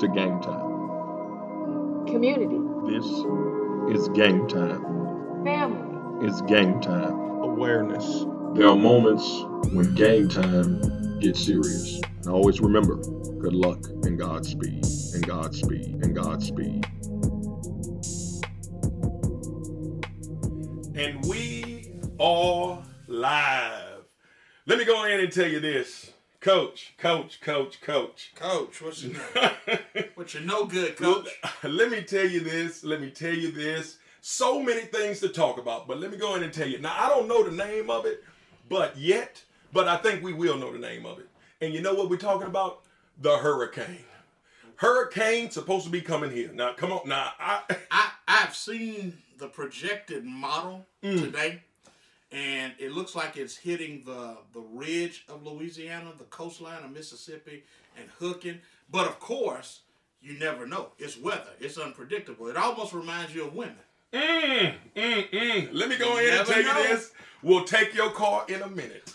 to game time. Community. This is game time. Family. It's game time. Awareness. There are moments when game time gets serious. And always remember good luck and Godspeed, and Godspeed, and Godspeed. And we are live. Let me go in and tell you this. Coach, coach, coach, coach. Coach, what's your what's your no good, coach? Let me tell you this. Let me tell you this. So many things to talk about, but let me go in and tell you. Now, I don't know the name of it, but yet, but I think we will know the name of it. And you know what we're talking about? The hurricane. Hurricane supposed to be coming here. Now, come on. Now, I I I've seen the projected model mm. today, and it looks like it's hitting the the ridge of Louisiana, the coastline of Mississippi, and hooking. But of course, you never know. It's weather. It's unpredictable. It almost reminds you of women. Mm, mm, mm. Let me go You ahead and tell know. you this. We'll take your car in a minute.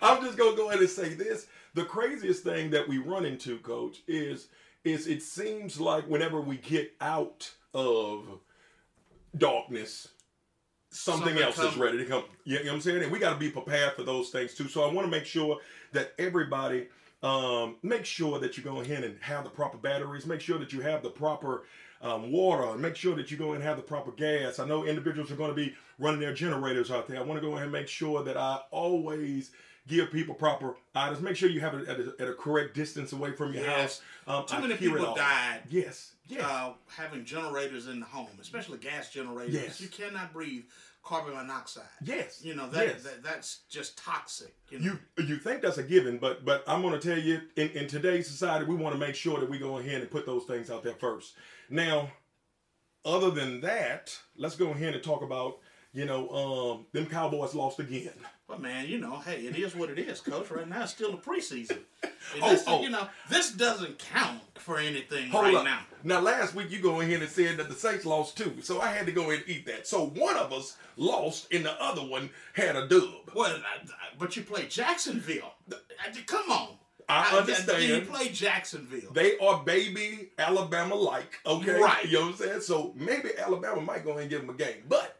I'm just gonna go ahead and say this. The craziest thing that we run into, coach, is is it seems like whenever we get out of darkness, something, Something else is ready to come. You know what I'm saying? And we got to be prepared for those things too. So I want to make sure that everybody um, make sure that you go ahead and have the proper batteries. Make sure that you have the proper um, water. and Make sure that you go and have the proper gas. I know individuals are going to be running their generators out there. I want to go ahead and make sure that I always give people proper items. Make sure you have it at a, at a correct distance away from your Yes. house. Um, Too many people died. Yes. Yes. Uh, having generators in the home, especially gas generators, Yes. you cannot breathe carbon monoxide. yes. You know that, Yes. that that's just toxic. You know? you you think that's a given, but but I'm going to tell you, in, in today's society, we want to make sure that we go ahead and put those things out there first. Now, other than that, let's go ahead and talk about you know um, them Cowboys lost again. But man, you know, hey, it is what it is, coach. Right now, it's still the preseason. Oh, this, oh. You know, this doesn't count for anything Hold right up. now. Now, last week you go ahead and said that the Saints lost too, so I had to go and eat that. So one of us lost, and the other one had a dub. Well, but you play Jacksonville. Come on. I I- understand. You play Jacksonville. They are baby Alabama like, okay? Right. You know what I'm saying? So maybe Alabama might go ahead and give them a game. But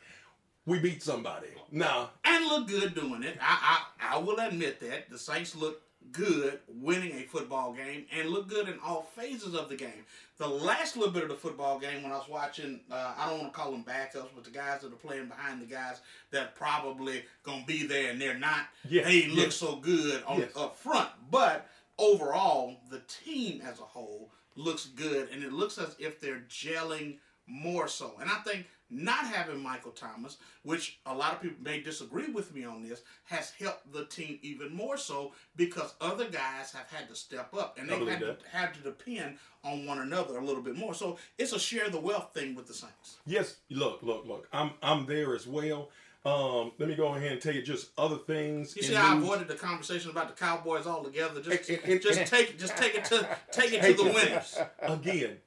we beat somebody. Now, and look good doing it. I, I I will admit that the Saints look good winning a football game and look good in all phases of the game. The last little bit of the football game when I was watching, uh, I don't want to call them backups, but the guys that are playing behind the guys that probably gonna be there and they're not. Yes, they look so good on Yes. up front, but overall the team as a whole looks good and it looks as if they're gelling more so. And I think not having Michael Thomas, which a lot of people may disagree with me on this, has helped the team even more so because other guys have had to step up and they had to, had to depend on one another a little bit more. So it's a share the wealth thing with the Saints. yes, look, look, look. I'm I'm there as well. Um, let me go ahead and tell you just other things. You see I news. avoided the conversation about the Cowboys altogether? Just, And- and- just take, just take it to, take it to the winners. Again,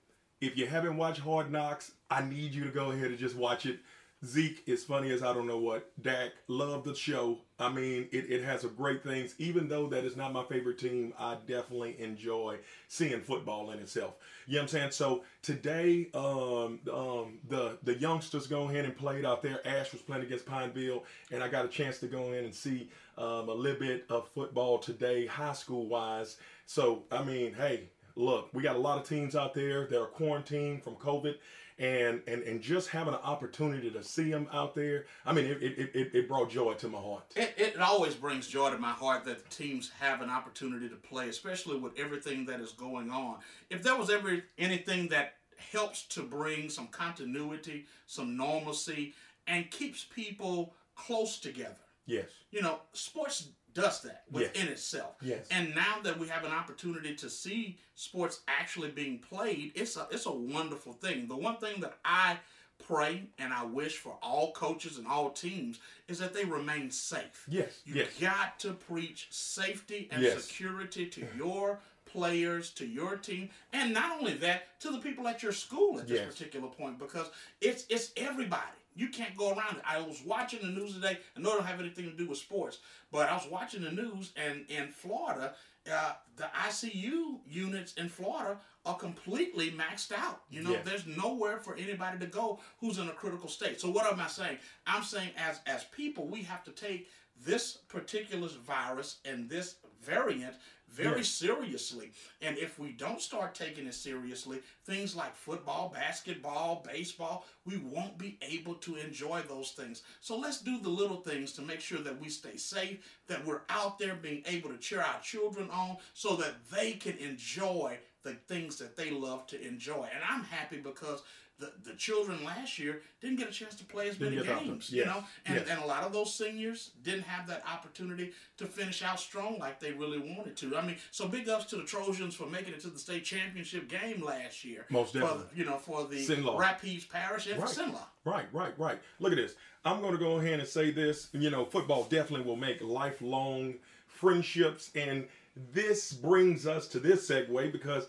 if you haven't watched Hard Knocks, I need you to go ahead and just watch it. Zeke is funny as I don't know what. Dak, love the show. I mean, it, it has a great things. Even though that is not my favorite team, I definitely enjoy seeing football in itself. You know what I'm saying? So today, um, um, the the youngsters go ahead and played out there. Ash was playing against Pineville, and I got a chance to go in and see um, a little bit of football today, high school wise. So I mean, hey, look, we got a lot of teams out there that are quarantined from COVID, and and and just having an opportunity to see them out there, I mean, it it, it, it brought joy to my heart. It, it always brings joy to my heart that the teams have an opportunity to play, especially with everything that is going on. If there was ever anything that helps to bring some continuity, some normalcy, and keeps people close together, Yes. you know, sports does that Yes. within itself. Yes. And now that we have an opportunity to see sports actually being played, it's a it's a wonderful thing. The one thing that I pray and I wish for all coaches and all teams is that they remain safe. Yes. You Yes. got to preach safety and Yes. security to your players, to your team, and not only that, to the people at your school at this Yes. particular point, because it's it's everybody. You can't go around it. I was watching the news today. I know it don't have anything to do with sports, but I was watching the news, and in Florida, uh, the ICU units in Florida are completely maxed out. You know, Yes. there's nowhere for anybody to go who's in a critical state. So what am I saying? I'm saying as as people, we have to take this particular virus and this variant very Yes. seriously. And if we don't start taking it seriously, things like football, basketball, baseball, we won't be able to enjoy those things. So let's do the little things to make sure that we stay safe, that we're out there being able to cheer our children on so that they can enjoy the things that they love to enjoy. And I'm happy because the, the children last year didn't get a chance to play as many games, you know, and, Yes. and a lot of those seniors didn't have that opportunity to finish out strong like they really wanted to. I mean, so big ups to the Trojans for making it to the state championship game last year. Most For definitely. the- you know, for the Cenla. Rapides Parish and Right. for Cenla. Right, right, right. Look at this. I'm going to go ahead and say this. You know, football definitely will make lifelong friendships. And this brings us to this segue because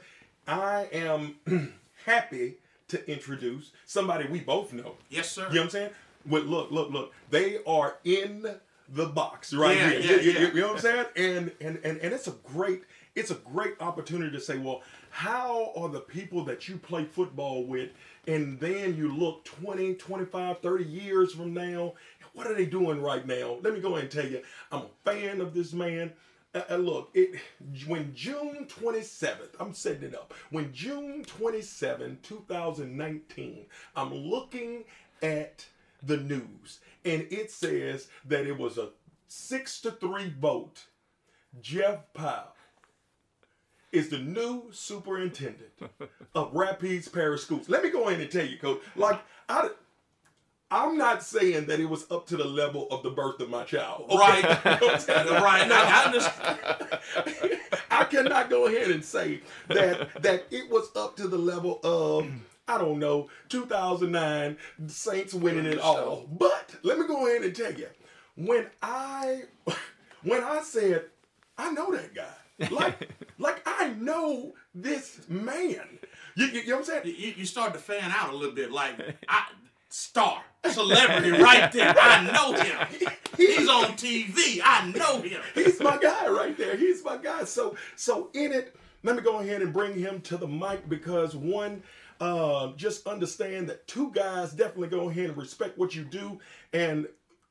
I am happy to introduce somebody we both know. Yes, sir. You know what I'm saying? Well, look, look, look. They are in the box right Yeah, here. yeah, You- you, you know what I'm saying? And, and and and it's a great it's a great opportunity to say, well, how are the people that you play football with and then you look 20, 25, 30 years from now, what are they doing right now? Let me go ahead and tell you, I'm a fan of this man. Uh, uh, look, it when June 27th, I'm setting it up. When June 27, 2019, I'm looking at the news and it says that it was a six to three vote. Jeff Powell is the new superintendent of Rapides Parish Schools. Let me go in and tell you, Coach. Like I, I'm not saying that it was up to the level of the birth of my child. okay? Right. You know what I'm saying? right. Now, I, I understand. I cannot go ahead and say that that it was up to the level of I don't know 2009 Saints winning it all. But let me go ahead and tell you when I when I said I know that guy like like I know this man. You, you, you know what I'm saying? you, you start to fan out a little bit, like I, star, celebrity, right there. I know him. He's on TV. I know him. He's my guy right there. He's my guy. So so in it, let me go ahead and bring him to the mic because one, um, just understand that two guys definitely go ahead and respect what you do, and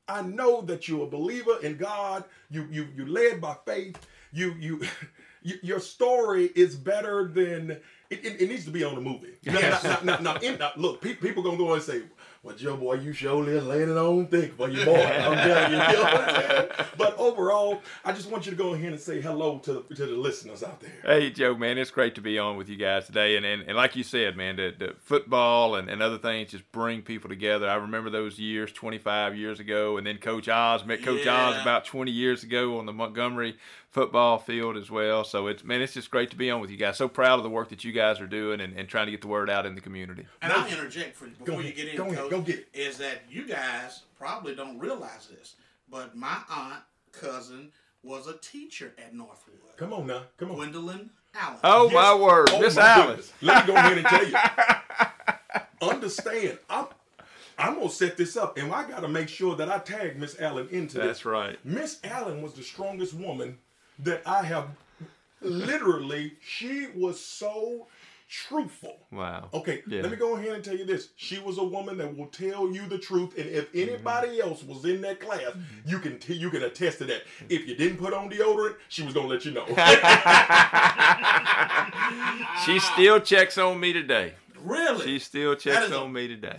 I know that you're a believer in God. You you you led by faith. You you. y- Your story is better than it, it, it needs to be on the movie. Now, now, now, now, in- now, look, pe- people gonna go and say, "Well, Joe, boy, you surely laying it on thick for your boy." I'm telling you, you know what I'm saying? But overall, I just want you to go ahead and say hello to the to the listeners out there. Hey, Joe, man, it's great to be on with you guys today. And and, and like you said, man, the, the football and, and other things just bring people together. I remember those years 25 years ago. And then Coach Oz met Coach Oz about 20 years ago on the Montgomery football field as well. So it's, man, it's just great to be on with you guys. So proud of the work that you guys are doing and, and trying to get the word out in the community. And I'll interject for before you ahead, get in, go ahead, Coach, go get it. is that you guys probably don't realize this, but my aunt cousin was a teacher at Northwood. Come on now, come on. Gwendolyn Allen. Oh, Yes. my word. Oh, Miss my Allen. Let me go ahead and tell you. Understand, I'm I'm gonna set this up, and I gotta make sure that I tag Miss Allen into this. That's right. Miss Allen was the strongest woman that I have. Literally, she was so truthful. Wow. Okay, Yeah. let me go ahead and tell you this. She was a woman that will tell you the truth, and if mm-hmm. anybody else was in that class, you can t- you can attest to that. If you didn't put on deodorant, she was gonna let you know. She still checks on me today. Really? She still checks a- on me today.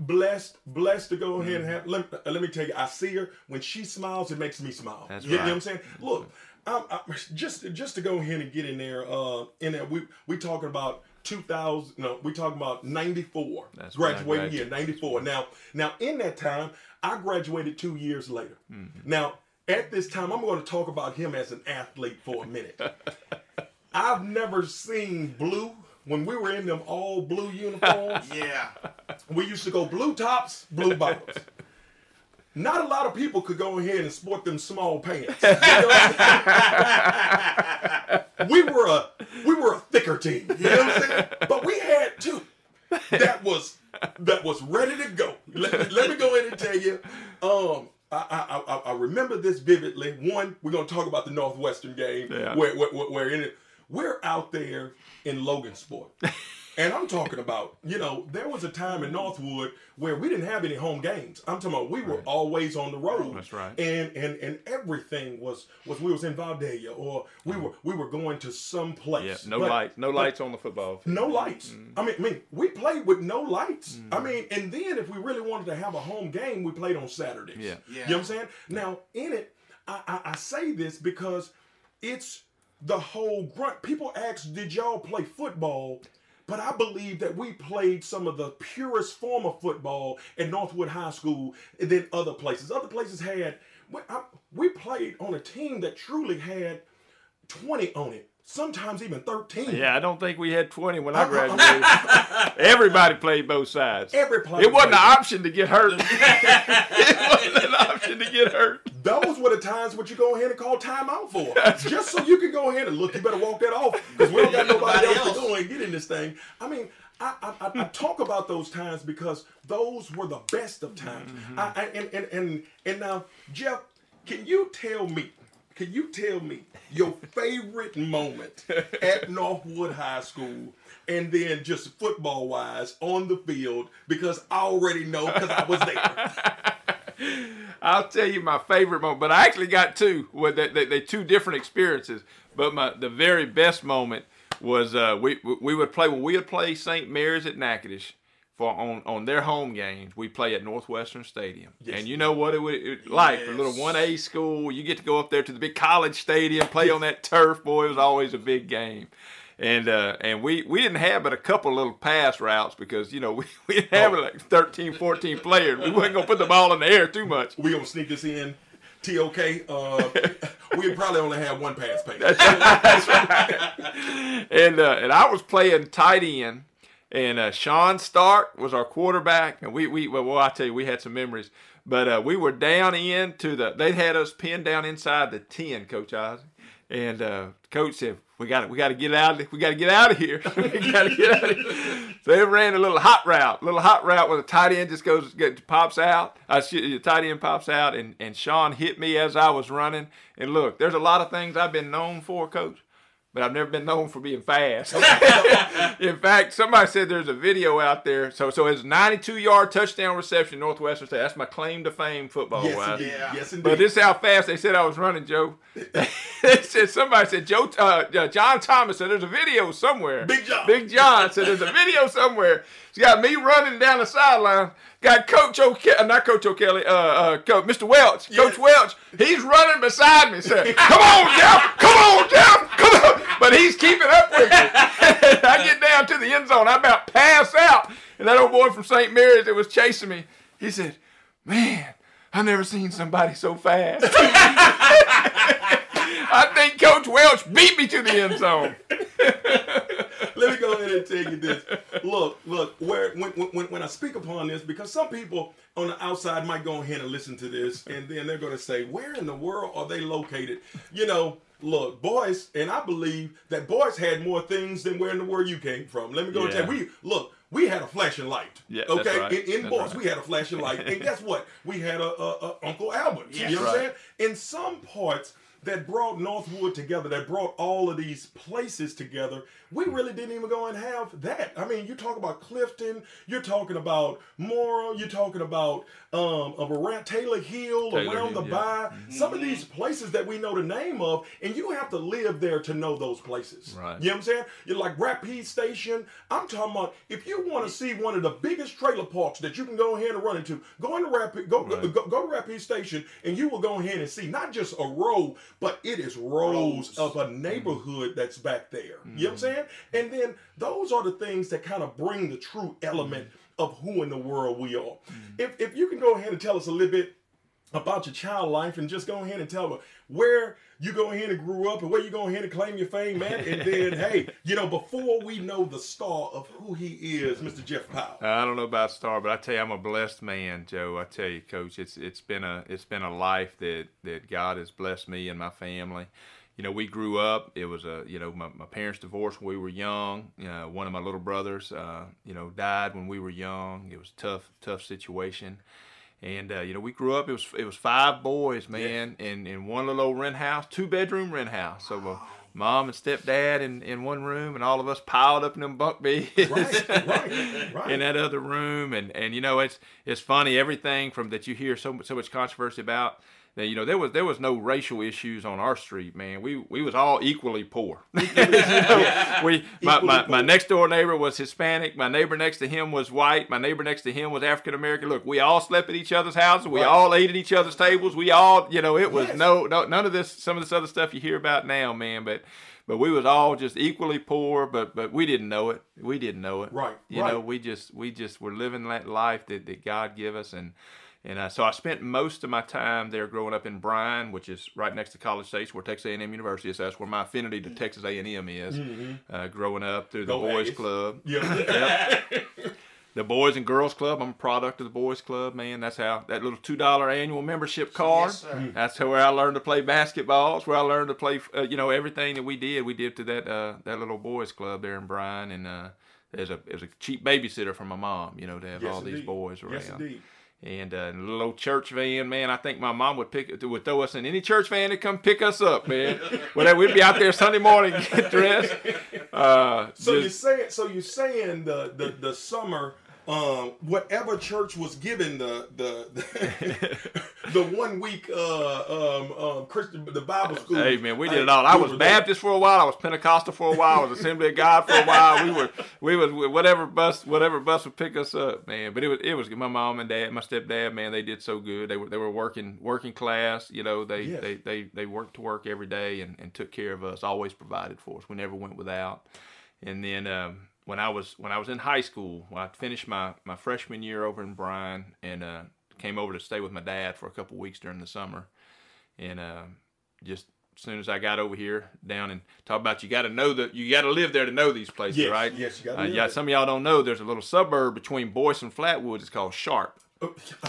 Blessed, blessed to go ahead and have. Let, uh, let me tell you, I see her when she smiles, it makes me smile. That's you, you know what I'm saying? Look, I'm, i just just to go ahead and get in there. Uh, in there, we we talking about 2000. No, we talking about 94. That's graduating year 94. Now, now in that time, I graduated two years later. Mm-hmm. Now, at this time, I'm going to talk about him as an athlete for a minute. I've never seen blue. When we were in them all blue uniforms, yeah. we used to go blue tops, blue bottoms. Not a lot of people could go ahead and sport them small pants. You know what I'm saying? we were a we were a thicker team. You know what I'm saying? But we had two that was that was ready to go. Let, me, let me go in and tell you. Um, I, I, I I remember this vividly. One, we're gonna talk about the Northwestern game Yeah. where, where, where, where in it, we're out there in Logansport. And I'm talking about, you know, there was a time in Northwood where we didn't have any home games. I'm talking about we were always on the road. That's right. And and and everything was was we was in Valdelia or we were we were going to some place. Yeah, no But- light, no but lights on the football. field. no lights. I mean, I mean, we played with no lights. Mm-hmm. I mean, and then if we really wanted to have a home game, we played on Saturdays. Yeah. Yeah. You know what I'm saying? Now, in it, I, I, I say this because it's the whole grunt. People ask, did y'all play football? But I believe that we played some of the purest form of football at Northwood High School than other places. Other places had, we, played on a team that truly had 20 on it, sometimes even 13. Yeah, I don't think we had 20 when I graduated. Everybody played both sides. Every player. It wasn't an option to get hurt. it wasn't an option to get hurt. Those were the times what you go ahead and call timeout for. Just so you can go ahead and look, you better walk that off because we don't got nobody else, else. to go and get in this thing. I mean, I, I, I, talk about those times because those were the best of times. Mm-hmm. I, I, and, and, and, and now, Jeff, can you tell me, can you tell me your favorite moment at Northwood High School? And then just football wise on the field because I already know because I was there. I'll tell you my favorite moment, but I actually got two. With they, they, they two different experiences. But my the very best moment was uh, we we would play when we would play St. Mary's at Natchitoches for on on their home games. We play at Northwestern Stadium, Yes. and you know what it would it, like for a little one A school. You get to go up there to the big college stadium, play on that turf. Boy, it was always a big game. And uh, and we, we didn't have but a couple little pass routes because you know we, we didn't have Oh. like 13, 14 players. We wasn't gonna put the ball in the air too much. we gonna sneak this in. TOK, uh, we probably only had one pass page. That's right. And uh, and I was playing tight end, and uh, Sean Stark was our quarterback, and we we well, well I tell you we had some memories, but uh, we were down in to the they had us pinned down inside the ten, Coach Isaac, and uh, Coach said we got we got to get out of we got to get out of here, we got to get out of here. So they ran a little hot route, a little hot route where the tight end just goes get, pops out. Uh, I see the tight end pops out, and and Sean hit me as I was running. And look, there's a lot of things I've been known for, Coach but I've never been known for being fast. In fact, somebody said there's a video out there. So so it's 92 yard touchdown reception Northwestern State. That's my claim to fame football yes, wise. indeed. Yeah. Yes, indeed. But this is how fast they said I was running, Joe. they said somebody said Joe uh, uh, John Thomas said there's a video somewhere. Big John. Big John said there's a video somewhere. It's got me running down the sideline. Got Coach O'Kelly, uh, not Coach O'Kelly, uh, uh, Coach, Mr. Welch. Coach Welch, he's running beside me. Said, "Come on, Jeff! Come on, Jeff! Come on!" But he's keeping up with me. I get down to the end zone. I about pass out, and that old boy from St. Mary's that was chasing me, he said, "Man, I've never seen somebody so fast." I think Coach Welch beat me to the end zone. Let me go ahead and tell you this. Look, look, where when, when, when I speak upon this, because some people on the outside might go ahead and listen to this, and then they're going to say, where in the world are they located? You know, look, boys, and I believe that boys had more things than where in the world you came from. Let me go and tell you, we look. We had a flashing light. Yeah, that's okay. right. In, in boys, right. we had a flashing light, and guess what? We had a, a, a Uncle Albert. Yeah. you know what I'm Right. saying? In some parts that brought Northwood together, that brought all of these places together, we really didn't even go and have that. I mean, you talk about Clifton, you're talking about Morrow, you're talking about um, of around Taylor Hill, Taylor around Hill, the yeah. by, some of these places that we know the name of, and you have to live there to know those places. Right. You know what I'm saying? You're like Rapides Station. I'm talking about if you want to see one of the biggest trailer parks that you can go ahead and run into, go into Rapid, go, go, Right. go, go to Rapides Station, and you will go ahead and see not just a row, but it is rows Rows. of a neighborhood that's back there. You know what I'm saying? And then those are the things that kind of bring the true element mm-hmm. of who in the world we are. Mm-hmm. If, if you can go ahead and tell us a little bit about your child life and just go ahead and tell them where you go ahead and grew up and where you go ahead and claim your fame, man. And then, hey, you know, before we know the star of who he is, Mr. Jeff Powell. I don't know about star, but I tell you, I'm a blessed man, Joe. I tell you, Coach, it's it's been a it's been a life that that God has blessed me and my family. You know, we grew up. It was a you know my, my parents divorced when we were young. Uh, one of my little brothers, uh, you know, died when we were young. It was a tough tough situation. And uh, you know, we grew up. It was it was five boys, man, in in one little old rent house, two bedroom rent house. So mom and stepdad in, in one room, and all of us piled up in them bunk beds Right, right, right. in that other room. And and you know, it's it's funny everything from that you hear so so much controversy about. That you know, there was there was no racial issues on our street, man. We we was all equally poor. You know, we my, my, my next door neighbor was Hispanic. My neighbor next to him was white. My neighbor next to him was African American. Look, we all slept at each other's houses. We Right. all ate at each other's tables. We all, you know, it was Yes. no, no, none of this, some of this other stuff you hear about now, man. But, but we was all just equally poor. But, but we didn't know it. We didn't know it. Right, You know, we just, we just were living that life that, that God give us, and. And uh, so I spent most of my time there growing up in Bryan, which is right next to College Station, where Texas A&M University is. That's where my affinity to Texas A&M is. Uh, growing up through the Mm-hmm. Go boys Aggies. club, Yeah. the Boys and Girls Club. I'm a product of the Boys Club, man. That's how that little two dollar annual membership card. Yes. That's where I learned to play basketball. It's where I learned to play. Uh, you know everything that we did, we did to that uh, that little boys club there in Bryan, and uh, there's a there's a cheap babysitter for my mom. You know to have Yes, all these boys around. Yes, indeed. And uh, a little old church van, man. I think my mom would pick would throw us in any church van to come pick us up, man. well, we'd be out there Sunday morning, get dressed. Uh, So you're saying, so you're saying the the, the summer, um, whatever church was given the the the, the one week uh, um, um, Christian the Bible school. Hey man, we did it all. I was. Baptist for a while. I was Pentecostal for a while. I was Assembly of God for a while. We were, we was whatever bus, whatever bus would pick us up, man. But it was, it was my mom and dad, my stepdad, man. They did so good. They were, they were working, working class. You know, they, Yes. they, they, they worked to work every day and, and took care of us. Always provided for us. We never went without. And then um, when I was when I was in high school, when I finished my, my freshman year over in Bryan and uh, came over to stay with my dad for a couple weeks during the summer, and uh, just as soon as I got over here down and talk about you got to know that you got to live there to know these places, Yes, right? yes, you gotta Uh, yeah, some of y'all don't know. There's a little suburb between Boyce and Flatwoods. It's called Sharp,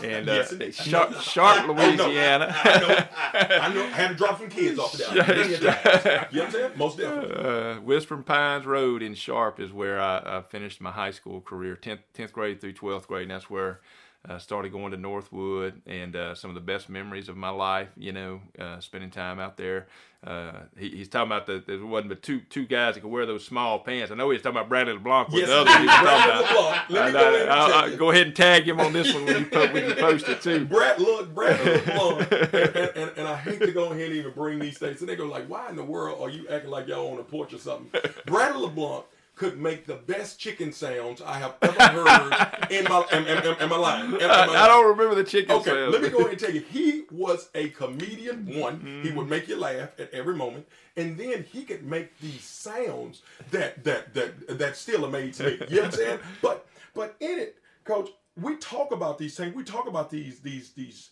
and uh, Yes. Sharp, Sharp, Louisiana. I know. I know. I had to drop some kids off of that. You know what I'm saying? Most definitely. uh, Whispering Pines Road in Sharp is where I, I finished my high school career, 10th, 10th grade through 12th grade, and that's where I started going to Northwood and uh, some of the best memories of my life, you know, uh, spending time out there. Uh, he, he's talking about that there wasn't but two two guys that could wear those small pants. I know he's talking about Bradley LeBlanc with Yes, the other he Bradley. LeBlanc. Let me go I- ahead and I'll- tell I'll you. go ahead and tag him on this one when you, po- when you post it too. Brad, look, Brad LeBlanc, and, and, and, and I hate to go ahead and even bring these things. And they go like, why in the world are you acting like y'all on a porch or something? Bradley LeBlanc could make the best chicken sounds I have ever heard in my in, in, in, my life. In- my I, I don't remember the chicken sounds. Okay, sales. let me go ahead and tell you, he was a comedian. One, Mm-hmm. he would make you laugh at every moment, and then he could make these sounds that that that that still amaze me. You know what I'm saying? But but in it, Coach, we talk about these things. We talk about these these these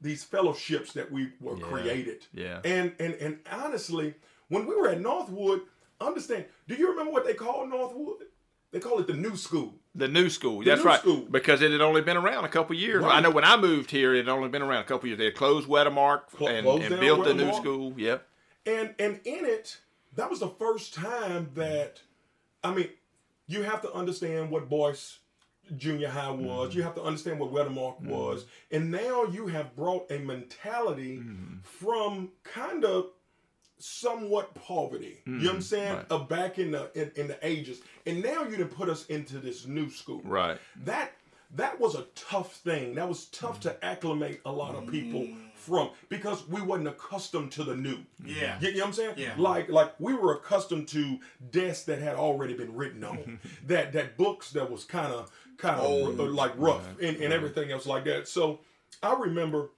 these fellowships that we were Yeah, created. yeah. And and and honestly, when we were at Northwood, understand? Do you remember what they called Northwood? They call it the new school. The new school. That's new right. school. Because it had only been around a couple years. Right. I know when I moved here, it had only been around a couple years. They had closed Wetamark Clo- and, closed and built the new school. Yep. And and in it, that was the first time that I mean, you have to understand what Boyce Junior High was. Mm-hmm. You have to understand what Wettermark mm-hmm. was. And now you have brought a mentality mm-hmm. from kind of somewhat poverty. You know what I'm saying? right. Uh, back in the in, in the ages. And now you done put us into this new school. Right. That that was a tough thing. That was tough to acclimate a lot of people from because we wasn't accustomed to the new. Yeah. You, you know what I'm saying? Yeah. Like like we were accustomed to desks that had already been written on. that that books that was kind of kind of like rough and, and everything else like that. So I remember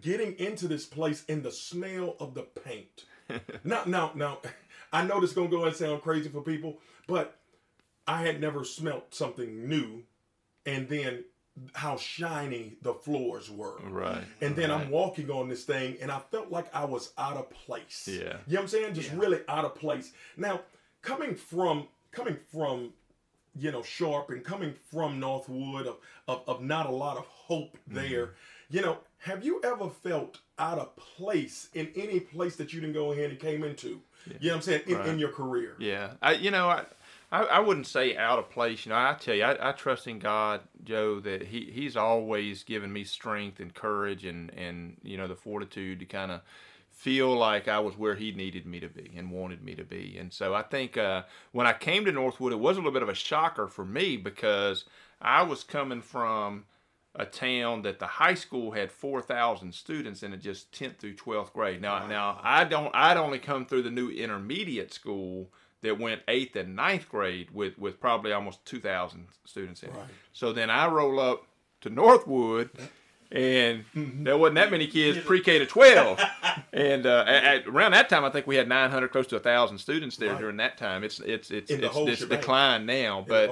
getting into this place and the smell of the paint. now now now I know this gonna go and sound crazy for people, but I had never smelt something new and then how shiny the floors were. Right. And then I'm walking on this thing and I felt like I was out of place. Yeah. You know what I'm saying? Just Yeah. really out of place. Now, coming from coming from you know Sharp and coming from Northwood of of, of not a lot of hope Mm-hmm. there, you know, have you ever felt out of place in any place that you didn't go ahead and came into? You know what I'm saying? In, in your career. Yeah, I you know I I, I wouldn't say out of place. You know, I tell you, I, I trust in God, Joe, that he, He's always given me strength and courage and, and you know the fortitude to kind of feel like I was where He needed me to be and wanted me to be. And so I think uh, when I came to Northwood, it was a little bit of a shocker for me because I was coming from a town that the high school had 4,000 students in it just 10th through 12th grade. Now, wow. now I don't, I'd only come through the new intermediate school that went eighth and ninth grade with, with probably almost 2,000 students in right. it. So then I roll up to Northwood and mm-hmm. there wasn't that many kids pre-K to 12. and uh, at, around that time, I think we had 900, close to a thousand students there right. during that time. It's it's it's it's, it's declined now, but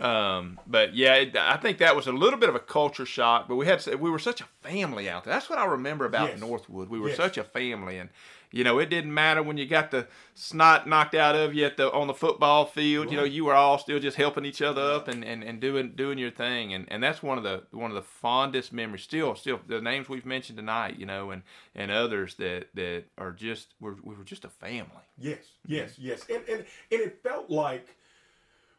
um, but yeah, it, I think that was a little bit of a culture shock. But we had we were such a family out there. That's what I remember about yes. Northwood. We were yes. such a family, and you know, it didn't matter when you got the snot knocked out of you at the on the football field. Right. You know, you were all still just helping each other up and, and, and doing doing your thing. And, and that's one of the one of the fondest memories. Still, still the names we've mentioned tonight. You know, and and others that that are just we're, we were just a family. Yes, yes, yes. And and and it felt like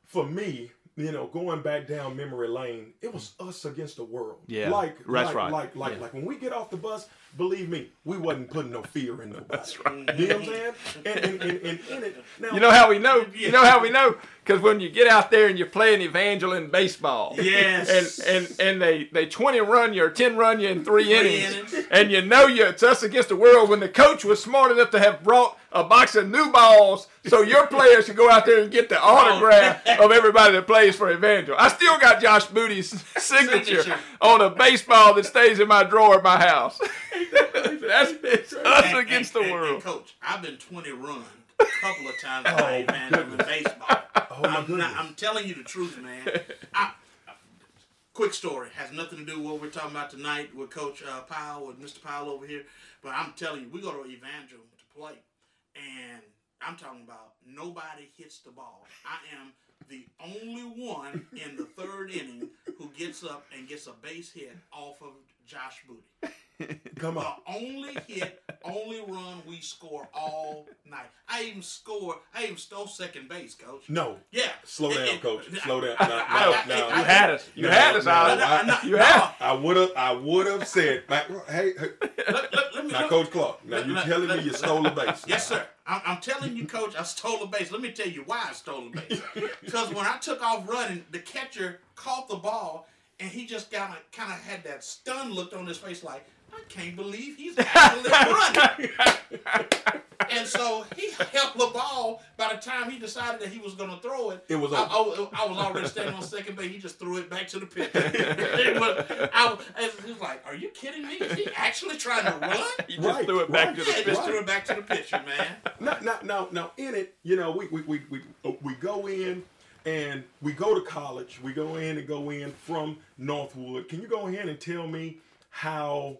for me you know, going back down memory lane, it was us against the world. Yeah, like that's like, right. Like like yeah. like when we get off the bus, believe me, we wasn't putting no fear in nobody. That's right. You know what I'm saying? And, and, and, and in it, now, you know how we know? You know how we know? Because when you get out there and you're playing Evangeline baseball, yes, and and and they they 20 run you or 10 run you in three, three innings, innings, and you know you it's us against the world. When the coach was smart enough to have brought a box of new balls so your players can go out there and get the autograph of everybody that plays for Evangel. I still got Josh Booty's signature, signature. on a baseball that stays in my drawer at my house. That's it's us and, against and, the world. Coach, I've been 20 run a couple of times oh, by Evangel in baseball. Oh, I'm, not, I'm, telling you the truth, man. I, quick story has nothing to do with what we're talking about tonight with Coach uh, Powell, with Mr. Powell over here. But I'm telling you, we go to Evangel to play and I'm talking about nobody hits the ball. I am the only one in the third inning who gets up and gets a base hit off of Josh Booty. Come on. The only hit, only run we score all night. I even score. I even stole second base, coach. No. Yeah. Slow down, it, coach. Slow down. No, no, I, no, you had us. You had us. I, you had. I would have. I would have said, "Hey, hey. Let, let, let me now, Coach Clark. Now you telling me you stole a base? Yes, sir. I'm, I'm, telling you, Coach. I stole a base. Let me tell you why I stole a base. Because when I took off running, the catcher caught the ball, and he just kind of kind of had that stunned look on his face, like I can't believe he's actually running. and so he held the ball. By the time he decided that he was going to throw it, it was. I, I, I, was already standing on second base. He just threw it back to the pitch. was, I, he was like, "Are you kidding me? Is he actually trying to run?" He just right, threw it back right. to the pitcher. Just threw it back to the pitcher, man. Now, now, now, now, in it, you know, we we we we, uh, we go in and we go to college. We go in and go in from Northwood. Can you go ahead and tell me how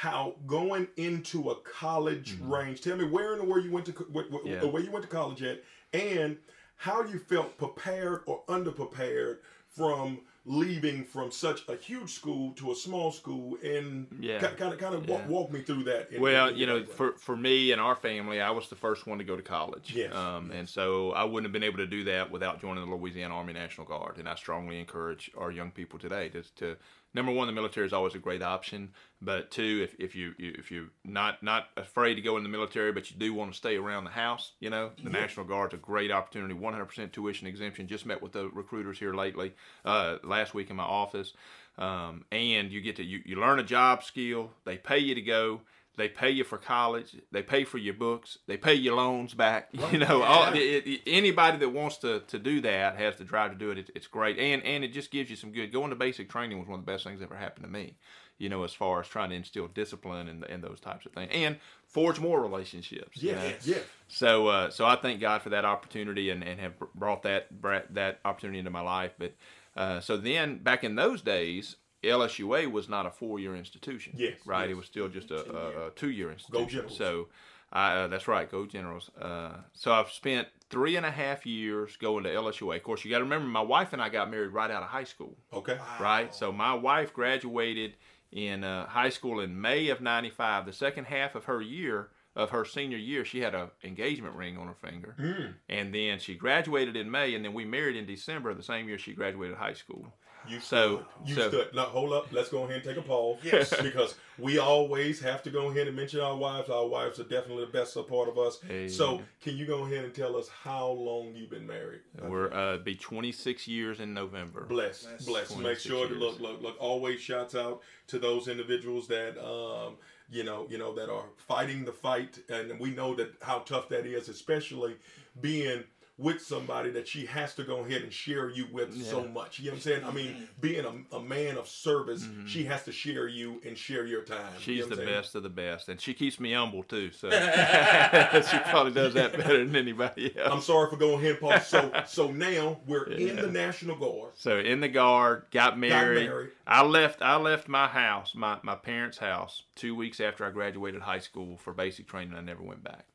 how going into a college mm-hmm. range. Tell me where in the world you went to where, yeah. where you went to college at, and how you felt prepared or underprepared from leaving from such a huge school to a small school and yeah. kind of kind of yeah. walk, walk, me through that in, well you know for, for me and our family i was the first one to go to college yes. Um, and so i wouldn't have been able to do that without joining the louisiana army national guard and i strongly encourage our young people today to, to number one, the military is always a great option. But two, if, if you if you're not not afraid to go in the military, but you do want to stay around the house, you know, the yeah. National Guard's a great opportunity. 100% tuition exemption. Just met with the recruiters here lately, uh, last week in my office, um, and you get to you, you learn a job skill. They pay you to go. They pay you for college. They pay for your books. They pay your loans back. You know, all, it, it, anybody that wants to, to do that has the drive to do it. it. It's great, and and it just gives you some good. Going to basic training was one of the best things that ever happened to me. You know, as far as trying to instill discipline and, and those types of things, and forge more relationships. Yeah, you know? yeah. So, uh, so I thank God for that opportunity and, and have brought that that opportunity into my life. But uh, so then, back in those days, LSUA was not a four-year institution. Yes, right. Yes. It was still just a, a, a two-year institution. Go Generals. So, I, uh, that's right. Go Generals. Uh, so I've spent three and a half years going to LSUA. Of course, you got to remember, my wife and I got married right out of high school. Okay. Wow. Right. So my wife graduated in uh, high school in May of '95. The second half of her year of her senior year, she had a engagement ring on her finger, Mm. and then she graduated in May, and then we married in December of the same year she graduated high school. You So- stood. You so- stood. Now hold up. Let's go ahead and take a pause. Yes. because we always have to go ahead and mention our wives. Our wives are definitely the best support of us. So can you go ahead and tell us how long you've been married? We're uh, be 26 years in November. Bless, Bless. bless. Make 26 sure to look, look, look. Always shouts out to those individuals that, um, you know, you know, that are fighting the fight, and we know that how tough that is, especially being with somebody that she has to go ahead and share you with so much. You know what I'm saying? I mean, being a, a man of service, she has to share you and share your time. You Mm-hmm. She's know the saying? best of the best, and she keeps me humble too. So she probably does that better than anybody else. I'm sorry for going ahead and pause. So, so now we're in the National Guard. So in the guard, got married. married. I left. I left my house, my my parents' house, two weeks after I graduated high school for basic training. I never went back.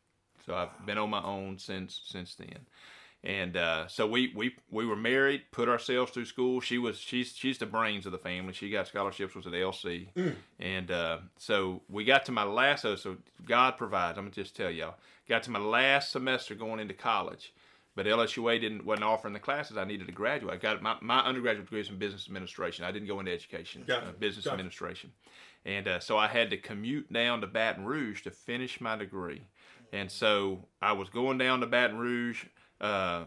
So I've been on my own since since then. And uh, so we, we we were married, put ourselves through school. She was she's she's the brains of the family. She got scholarships was at LC, and uh, so we got to my last. So, so God provides. I'm gonna just tell y'all. Got to my last semester going into college, but LSUA didn't wasn't offering the classes I needed to graduate. I got my, my undergraduate degree is in business administration. I didn't go into education, Gotcha. uh, business Gotcha. administration, and uh, so I had to commute down to Baton Rouge to finish my degree. And so I was going down to Baton Rouge uh,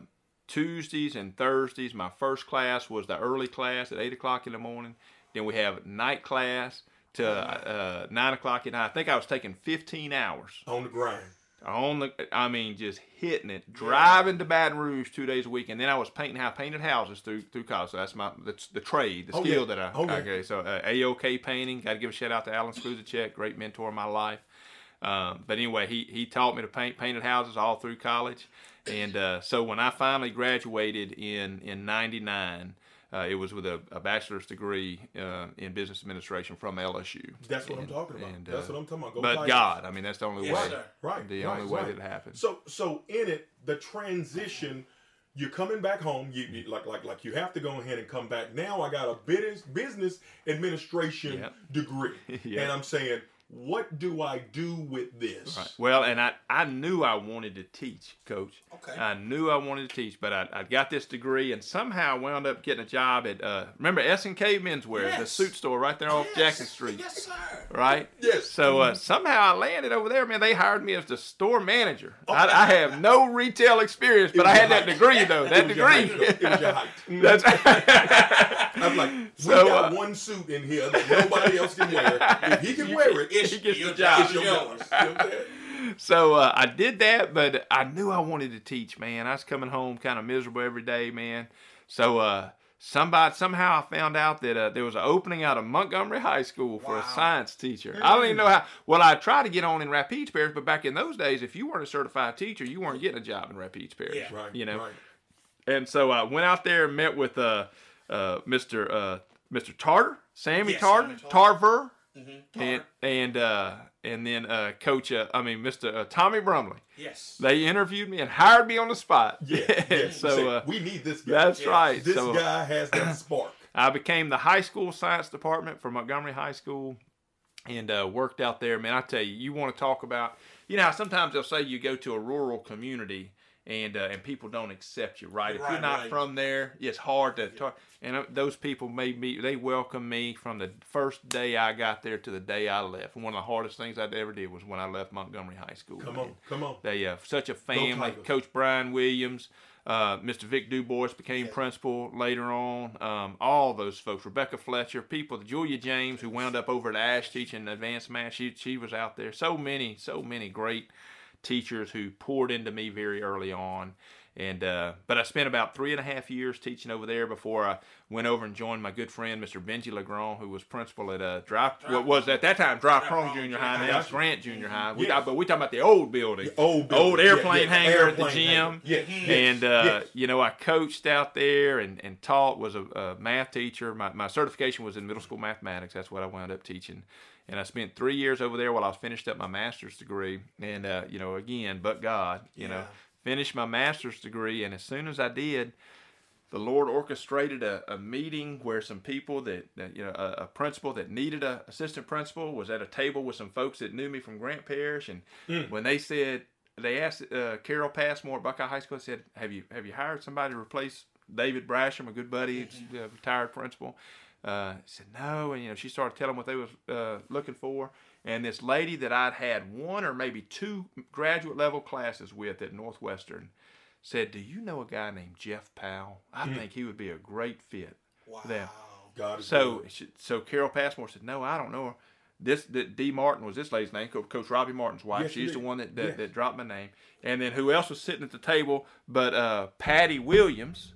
Tuesdays and Thursdays. My first class was the early class at eight o'clock in the morning. Then we have night class to uh, nine o'clock at night. I think I was taking 15 hours On the grind. on the. I mean, just hitting it, driving to Baton Rouge two days a week, and then I was painting how painted houses through through college. So that's my that's the trade, the Oh, skill yeah. that I Oh, yeah. okay. So uh, AOK painting. Got to give a shout out to Alan Scruzicek, great mentor in my life. Um, but anyway, he he taught me to paint painted houses all through college, and uh, so when I finally graduated in in '99. Uh, it was with a, a bachelor's degree uh, in business administration from LSU. That's what And- I'm talking about. and, That's uh, what I'm talking about. Go But. God, I mean, that's the only Yes, way. sir. Right. The right, only way right. that it happens. So so in it, the transition, you're coming back home. You, you like like like you have to go ahead and come back. Now I got a business business administration Yep. degree, Yeah. and I'm saying, what do I do with this? Right. Well, and I, I knew I wanted to teach, Coach. Okay. I knew I wanted to teach, but I, I got this degree and somehow wound up getting a job at, uh, remember S&K Menswear, the suit store right there off Yes. Jackson Street, Yes, sir. right? Yes. So uh, somehow I landed over there, man. They hired me as the store manager. I, I have no retail experience, but I had that height. degree, though. That It was your height. degree. It was your height. That's I'm like, we So, got uh, one suit in here that nobody else can wear. If he can wear it, It's He gets the job. it's yours. yours. You know what I'm saying? So uh, I did that, but I knew I wanted to teach, man. I was coming home kind of miserable every day, man. So uh, somebody somehow I found out that uh, there was an opening out of Montgomery High School for Wow. a science teacher. I don't even know how. Well, I tried to get on in Rapides Parish, but back in those days, if you weren't a certified teacher, you weren't getting a job in Rapides Parish. Yeah. Right. You know. Right. And so I went out there and met with uh, uh, Mr. Uh, Mr. Tarter, Sammy Yes, Tarter, Tarver, Mm-hmm. and and uh, and then uh, Coach, uh, I mean Mr. Uh, Tommy Brumley. Yes. They interviewed me and hired me on the spot. Yeah. yeah. so Say, uh, we need this guy. that's Yes. right. This so guy has that spark. I became the high school science department for Montgomery High School, and uh, worked out there. Man, I tell you, you want to talk about, you know, how sometimes they'll say you go to a rural community. And, uh, and people don't accept you, right? If you're not right. from there, it's hard to talk. And uh, those people made me, they welcomed me from the first day I got there to the day I left. And one of the hardest things I ever did was when I left Montgomery High School. Come man. on. Come on. They uh, such a family. Coach Brian Williams, uh, Mr. Vic Dubois became principal later on. Um, all those folks, Rebecca Fletcher, people, Julia James, who wound up over at Ash teaching advanced math. She she was out there. So many, so many great teachers who poured into me very early on. And uh, but I spent about three and a half years teaching over there before I went over and joined my good friend Mr. Benji Legrand, who was principal at uh, Dry, what was at that time Dry Prong Junior High, now it's Grant Junior High. We, Yes. but we talking about the old building, The old building. old airplane yeah, hangar at the gym. Yeah, yes, And uh, yes. you know, I coached out there and, and taught. Was a, a math teacher. My, my certification was in middle school mathematics. That's what I wound up teaching. And I spent three years over there while I was finished up my master's degree. And uh, you know, again, but God, you know, finished my master's degree. And as soon as I did, the Lord orchestrated a, a meeting where some people that, that you know, a, a principal that needed a assistant principal was at a table with some folks that knew me from Grant Parish, and Mm. when they said they asked uh, Carol Passmore at Buckeye High School, said, "Have you have you hired somebody to replace David Brasham, a good buddy, Mm-hmm. uh, retired principal?" Uh, he said no, and you know she started telling what they was uh, looking for, and this lady that I'd had one or maybe two graduate level classes with at Northwestern said, "Do you know a guy named Jeff Powell? I Mm. think he would be a great fit." Wow. Them. God is So, good. she, so Carol Passmore said, "No, I don't know her." This the, D Martin was this lady's name, Coach Robbie Martin's wife. Yes, She's the one that that, Yes. that dropped my name. And then who else was sitting at the table but uh, Patty Williams,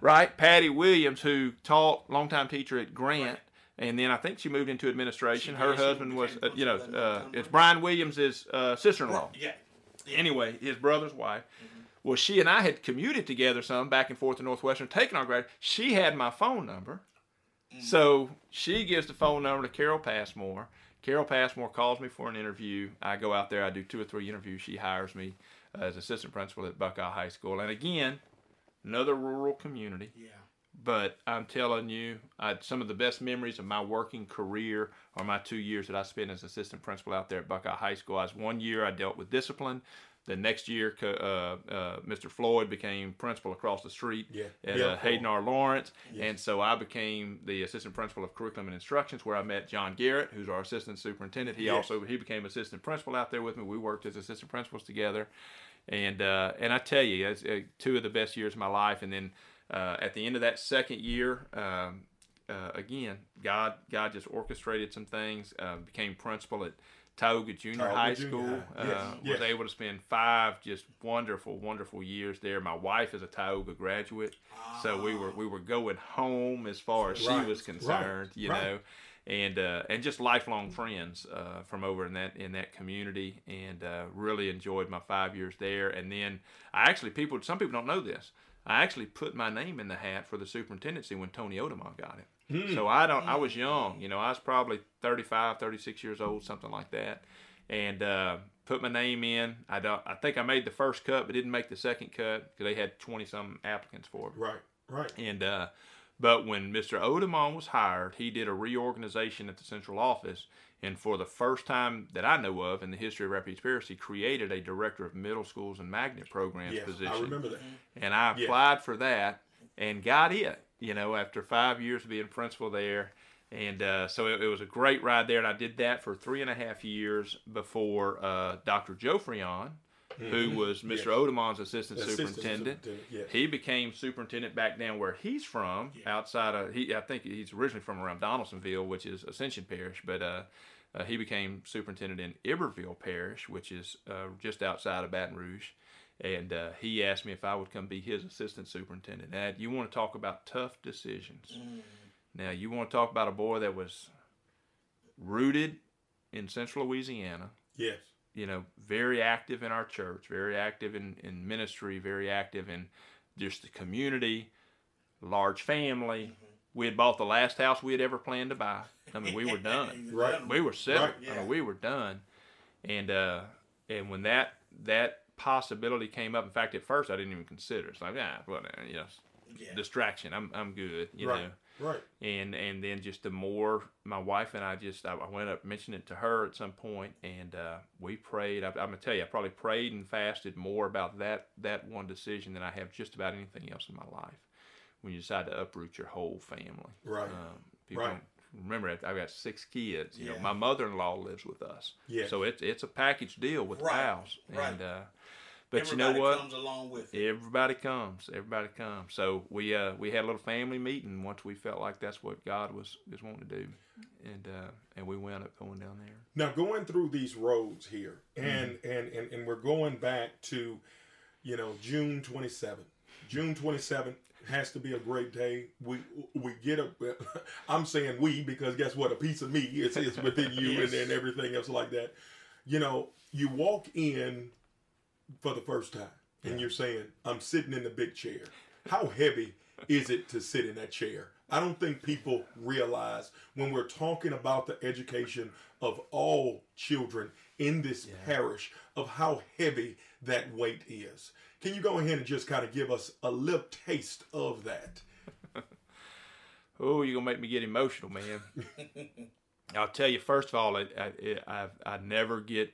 right? Patty Williams, who taught longtime teacher at Grant. And then I think she moved into administration. She Her did. Husband was, uh, you know, uh, it's Brian Williams' uh, sister-in-law Yeah. anyway, his brother's wife. Well, she and I had commuted together some back and forth to Northwestern, taking our grad. She had my phone number, so she gives the phone number to Carol Passmore. Carol Passmore calls me for an interview. I go out there. I do two or three interviews. She hires me uh, as assistant principal at Buckeye High School. And again, another rural community. Yeah. But I'm telling you, I, some of the best memories of my working career are my two years that I spent as assistant principal out there at Buckeye High School. I was one year I dealt with discipline. The next year, uh, uh, Mr. Floyd became principal across the street Yeah. at Bill uh, Hayden R. Lawrence, Yes. and so I became the assistant principal of curriculum and instructions, where I met John Garrett, who's our assistant superintendent. He Yes. also he became assistant principal out there with me. We worked as assistant principals together, and uh, and I tell you, it's uh, two of the best years of my life. And then uh, at the end of that second year, um, uh, again, God God just orchestrated some things. Uh, became principal at Tioga Junior Tioga High Junior School. High. Uh, Yes, Was able to spend five just wonderful, wonderful years there. My wife is a Tioga graduate, so we were we were going home as far as she was concerned, right, you right. know and uh, and just lifelong friends uh, from over in that in that community, and uh, really enjoyed my five years there. And then I actually people some people don't know this. I actually put my name in the hat for the superintendency when Tony Odemont got it. Hmm. So I don't. I was young, you know. I was probably 35, 36 years old, something like that, and uh, put my name in. I don't. I think I made the first cut, but didn't make the second cut because they had twenty some applicants for it. Right. Right. And uh, but when Mr. Odemont was hired, he did a reorganization at the central office, and for the first time that I know of in the history of Rapides Parish, he created a director of middle schools and magnet programs Yes. position. I remember that. And I applied for that and got it. You know, after five years of being principal there. And uh, so it, it was a great ride there, and I did that for three and a half years before uh, Dr. Joe Freon, who was Mr. Mm-hmm. Yes. Assistant, Assistant superintendent. superintendent, yes. He became superintendent back down where he's from, outside of he. I think he's originally from around Donaldsonville, which is Ascension Parish, but uh, uh, he became superintendent in Iberville Parish, which is uh, just outside of Baton Rouge. And uh, he asked me if I would come be his assistant superintendent. Now, you want to talk about tough decisions. Now, you want to talk about a boy that was rooted in central Louisiana, Yes. You know, very active in our church, very active in, in ministry, very active in just the community, large family. We had bought the last house we had ever planned to buy. I mean, we were done. Right. We were settled. Right. I mean, we were done. And uh, and when that that possibility came up, in fact, at first I didn't even consider. it. It's like, ah, whatever, you know, Yeah. distraction. I'm I'm good, you right. know Right. and and then just the more my wife and I just I, I went up mentioned it to her at some point and uh, we prayed I, I'm gonna tell you I probably prayed and fasted more about that that one decision than I have just about anything else in my life when you decide to uproot your whole family Right. um, people Right. remember I've got six kids you know my mother-in-law lives with us Yes. so it's it's a package deal with Right. the house Right. and uh, but Everybody you know what comes along with it. Everybody comes. Everybody comes. So we uh, we had a little family meeting once we felt like that's what God was was wanting to do, and uh, and we wound up going down there. Now going through these roads here, and and and, and we're going back to, you know, June twenty seventh. June twenty seventh has to be a great day. We we get a. I'm saying we because guess what? A piece of me is is within you Yes. and, and everything else like that. You know, you walk in for the first time, and you're saying, "I'm sitting in the big chair." How heavy is it to sit in that chair? I don't think people realize when we're talking about the education of all children in this parish of how heavy that weight is. Can you go ahead and just kind of give us a little taste of that? Oh, you're gonna make me get emotional, man. I'll tell you. First of all, it, I, I I never get.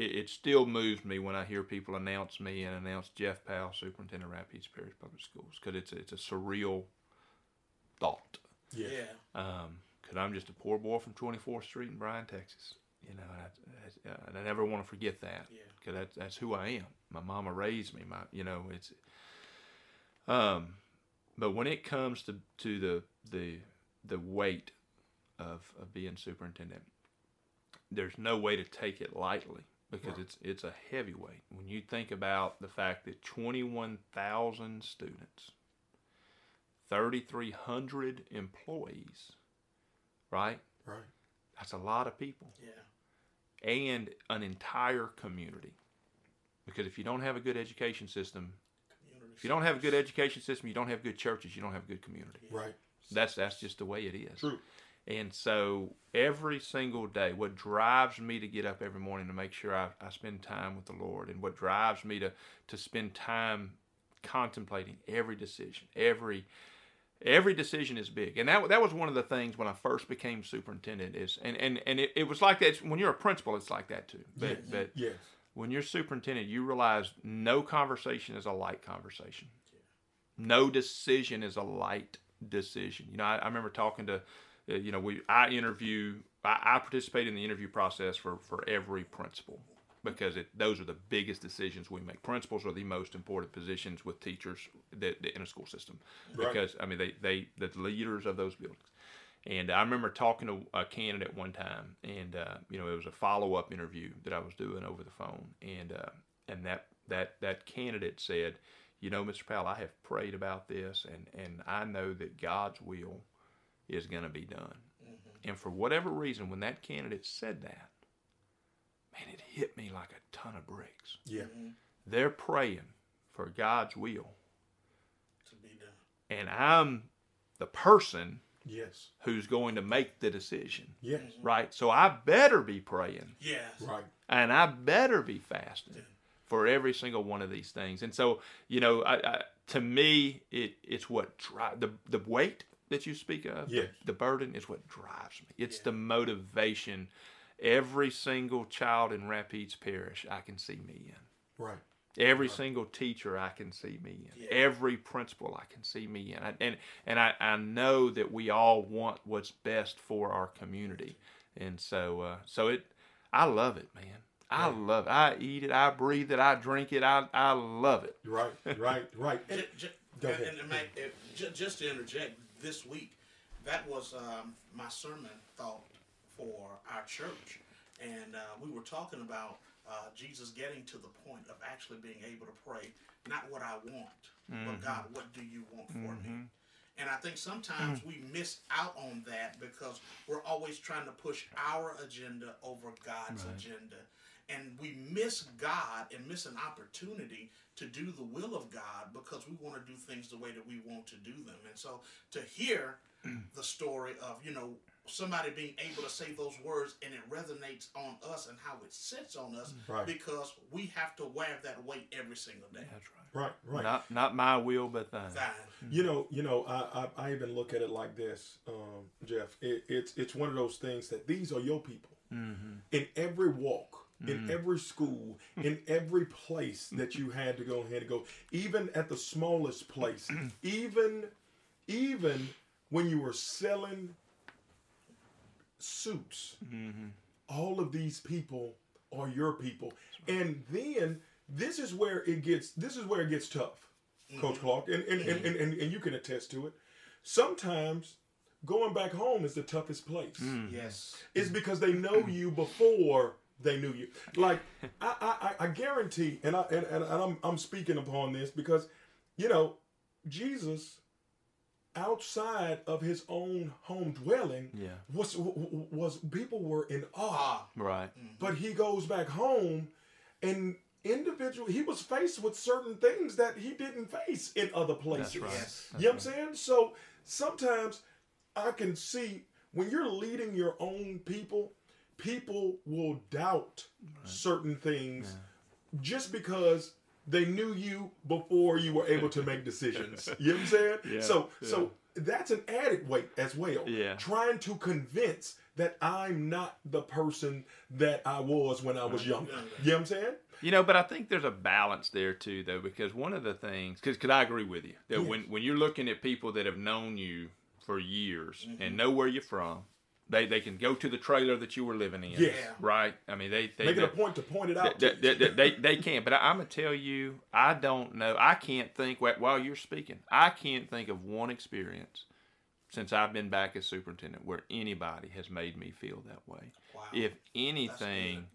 It, it still moves me when I hear people announce me and announce Jeff Powell, Superintendent of Rapides Parish Public Schools, because it's a, it's a surreal thought. Yeah. Yeah. Um, cause I'm just a poor boy from 24th Street in Bryan, Texas. You know, I, I, I never want to forget that. Yeah. Cause that's that's who I am. My mama raised me. My, you know, it's. Um, but when it comes to to the the the weight of of being superintendent, there's no way to take it lightly because Right. it's it's a heavyweight. When you think about the fact that 21,000 students, 3,300 employees, right? Right. That's a lot of people Yeah. and an entire community. Because if you don't have a good education system, Community if you don't have a good education system, you don't have good churches, you don't have a good community. Right. That's that's just the way it is. True. And so every single day, what drives me to get up every morning to make sure I, I spend time with the Lord, and what drives me to to spend time contemplating every decision, every every decision is big. And that that was one of the things when I first became superintendent is and and, and it, it was like that when you're a principal, it's like that too. But Yes. but Yes. when you're superintendent, you realize no conversation is a light conversation. No decision is a light decision. You know, I, I remember talking to, you know, we I interview, I, I participate in the interview process for for every principal because it those are the biggest decisions we make. Principals are the most important positions with teachers that, that in a school system Right. because I mean they they the leaders of those buildings. And I remember talking to a candidate one time, and uh, you know it was a follow up interview that I was doing over the phone, and uh, and that that that candidate said, you know, Mr. Powell, I have prayed about this, and and I know that God's will is going to be done. And for whatever reason, when that candidate said that, man, it hit me like a ton of bricks. Yeah. Mm-hmm. They're praying for God's will, To be done. and I'm the person Yes. who's going to make the decision, Yes. Mm-hmm. right? So I better be praying Yes. Right. and I better be fasting for every single one of these things. And so, you know, I, I, to me, it it's what drive the the weight that you speak of. Yes. The, burden is what drives me. It's the motivation. Every single child in Rapides Parish, I can see me in. Right. Every single teacher I can see me in. Yeah. Every principal I can see me in. I, and and I, I know that we all want what's best for our community. And so uh, so it I love it, man. I love it. I eat it, I breathe it, I drink it, I I love it. Right. Right. Right. And- Ju- ju- Go ahead. and, and Mac, if, just to interject, this week, that was um, my sermon thought for our church, and uh, we were talking about uh, Jesus getting to the point of actually being able to pray, not what I want, but God, what do you want for me? And I think sometimes we miss out on that because we're always trying to push our agenda over God's agenda. And we miss God and miss an opportunity to do the will of God because we want to do things the way that we want to do them. And so to hear mm. the story of, you know, somebody being able to say those words and it resonates on us and how it sits on us mm. Right. because we have to wear that weight every single day. That's right. Right. Right. Not not my will, but thine. Fine. Mm. You know, you know, I, I, I even look at it like this, um, Jeff. It, it's it's one of those things that these are your people mm-hmm. in every walk, in mm. every school, in every place that you had to go ahead and go, even at the smallest place, even even when you were selling suits. Mm-hmm. All of these people are your people, and then this is where it gets. This is where it gets tough. Mm-hmm. Coach Clark, and and, and, and, and, and you can attest to it. Sometimes going back home is the toughest place. Mm. Yes. It's because they know you before they knew you. Like I, I, I guarantee, and I and, and I'm I'm speaking upon this because, you know, Jesus outside of his own home dwelling Yeah. was was people were in awe. Right. Mm-hmm. but he goes back home and individual he was faced with certain things that he didn't face in other places That's right. Yes. you know what i'm saying so sometimes i can see when you're leading your own people people will doubt certain things just because they knew you before you were able to make decisions. you know what I'm saying? Yeah, so yeah. so that's an added weight as well. Yeah. Trying to convince that I'm not the person that I was when I was younger. You know what I'm saying? You know, but I think there's a balance there too, though, because one of the things, because I agree with you that Yes. when when you're looking at people that have known you for years Mm-hmm. and know where you're from, they they can go to the trailer that you were living in, Yeah. right? I mean, they they Make it a point to point it out. they, to they, they, they, can, but I, I'm gonna tell you, I don't know. I can't think while you're speaking. I can't think of one experience since I've been back as superintendent where anybody has made me feel that way. Wow. If anything,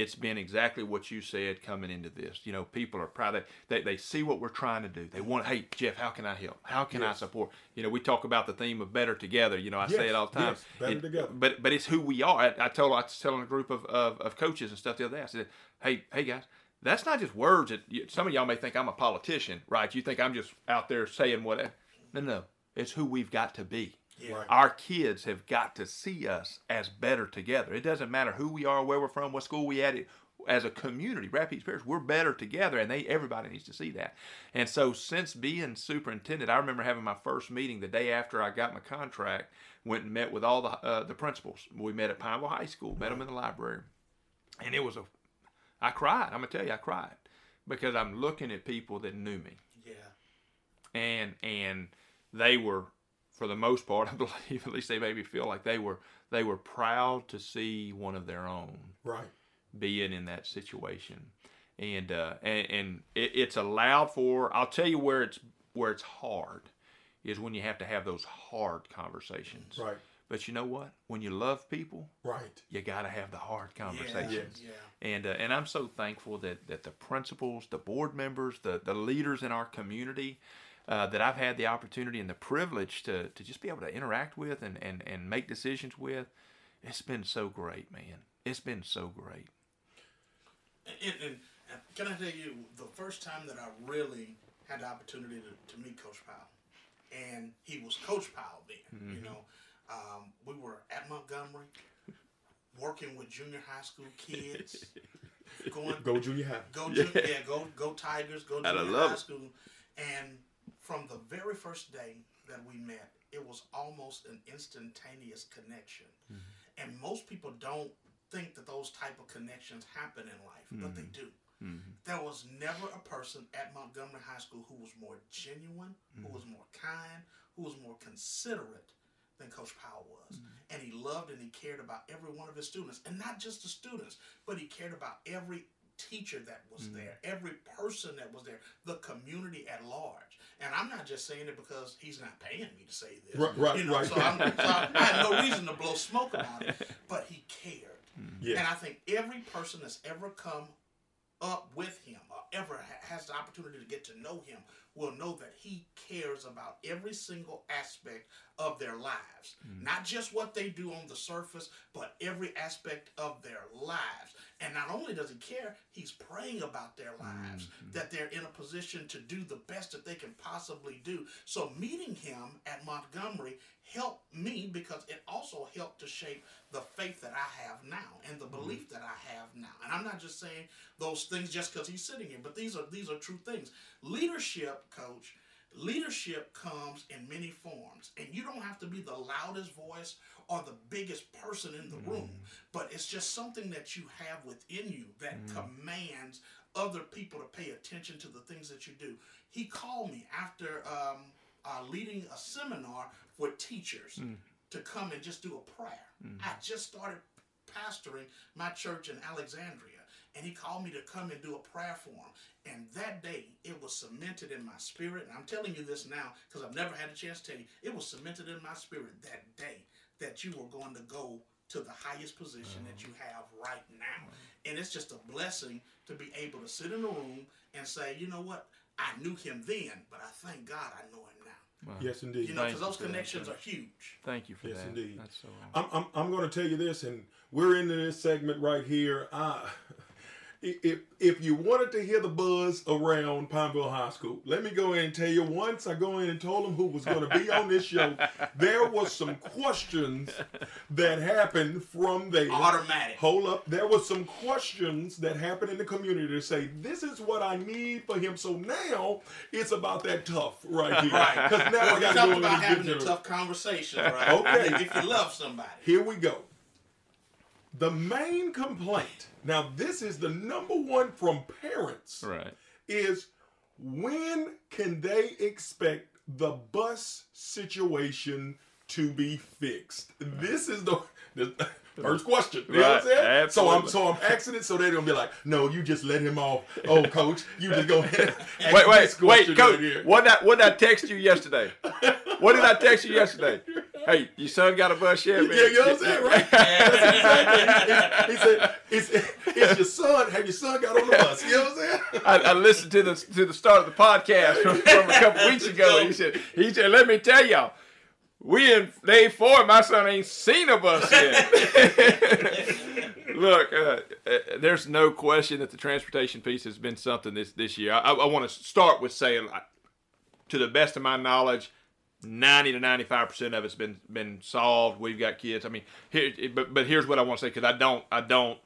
it's been exactly what you said coming into this. You know, people are proud. They, they, they see what we're trying to do. They want, hey, Jeff, how can I help? How can I support? You know, we talk about the theme of better together. You know, I say it all the time. yes, better together. But but it's who we are. I, I told I was telling a group of, of, of coaches and stuff the other day. I said, hey hey guys, that's not just words. That you, some of y'all may think I'm a politician, right? You think I'm just out there saying whatever. No, no, it's who we've got to be. Right. Our kids have got to see us as better together. It doesn't matter who we are, where we're from, what school we at. It, as a community, Rapides Parish, we're better together, and they everybody needs to see that. And so, since being superintendent, I remember having my first meeting the day after I got my contract. Went and met with all the uh, the principals. We met at Pineville High School. Met them in the library, and it was a. I cried. I'm gonna tell you, I cried because I'm looking at people that knew me Yeah. and and they were for the most part i believe at least they made me feel like they were they were proud to see one of their own right. being in that situation and uh and, and it, it's allowed for i'll tell you where it's where it's hard is when you have to have those hard conversations Right. but you know what when you love people Right. you got to have the hard conversations Yeah. and uh, and I'm so thankful that that the principals, the board members, the the leaders in our community, uh, that I've had the opportunity and the privilege to to just be able to interact with and and and make decisions with. It's been so great, man. It's been so great. And, and, and can I tell you, the first time that I really had the opportunity to, to meet Coach Powell, and he was Coach Powell then, you know, um, we were at Montgomery, working with junior high school kids, going Go junior high. Go Ju- yeah. go go Tigers, go And I junior love high it. school. And from the very first day that we met, it was almost an instantaneous connection. Mm-hmm. And most people don't think that those type of connections happen in life, but they Mm-hmm. do. There was never a person at Montgomery High School who was more genuine, who was more kind, who was more considerate than Coach Powell was. And he loved and he cared about every one of his students. And not just the students, but he cared about every teacher that was there, every person that was there, the community at large. And I'm not just saying it because he's not paying me to say this. Right, right, you know, right. So, I'm, so I, had no reason to blow smoke about it, but he cared. Yeah. And I think every person that's ever come up with him or ever ha- has the opportunity to get to know him will know that he cares about every single aspect of their lives. Mm. Not just what they do on the surface, but every aspect of their lives. And not only does he care, he's praying about their lives, mm-hmm. that they're in a position to do the best that they can possibly do. So meeting him at Montgomery helped me because it also helped to shape the faith that I have now and the mm-hmm. belief that I have now. And I'm not just saying those things just because he's sitting here, but these are these are true things. Leadership, coach, leadership comes in many forms. And you don't have to be the loudest voice or the biggest person in the room, but it's just something that you have within you that commands other people to pay attention to the things that you do. He called me after um, uh, leading a seminar for teachers to come and just do a prayer. I just started pastoring my church in Alexandria, and he called me to come and do a prayer for him. And that day, it was cemented in my spirit. And I'm telling you this now because I've never had a chance to tell you. It was cemented in my spirit that day that you were going to go to the highest position that you have right now. Mm-hmm. And it's just a blessing to be able to sit in the room and say, you know what? I knew him then, but I thank God I know him now. Yes, indeed. You know, because those for that, connections are huge. Thank you for Yes, that. Yes, indeed. That's so. I'm, I'm, I'm going to tell you this, and we're into this segment right here. I, if if you wanted to hear the buzz around Pineville High School, let me go in and tell you. Once I go in and told them who was going to be on this show, there was some questions that happened from there. Automatic. Hold up, there was some questions that happened in the community to say this is what I need for him. So now it's about that tough right here. Right. Because now I got to go about having a tough conversation, right? Okay. If you love somebody. Here we go. The main complaint. Now, this is the number one from parents. Right. Is when can they expect the bus situation to be fixed? This is the, the first question. You know what I'm Right? So I'm so I'm asking it so they're gonna be like, no, you just let him off. Oh, coach, you just go ahead. and Wait, wait, wait, coach. right. What did I, what did I text you yesterday? What did I text you yesterday? Hey, your son got a bus yet, man? Yeah, you know what I'm saying, right? That's exactly. He, said, it's, "It's your son. Have your son got on the bus?" You know what I'm saying? I, I listened to the to the start of the podcast from, from a couple weeks ago. He said, he said, let me tell y'all, we in day four. My son ain't seen a bus yet. Look, uh, uh, there's no question that the transportation piece has been something this this year. I, I want to start with saying, to the best of my knowledge, ninety to ninety five percent of it's been been solved. We've got kids. I mean, here, but but here's what I want to say because I don't I don't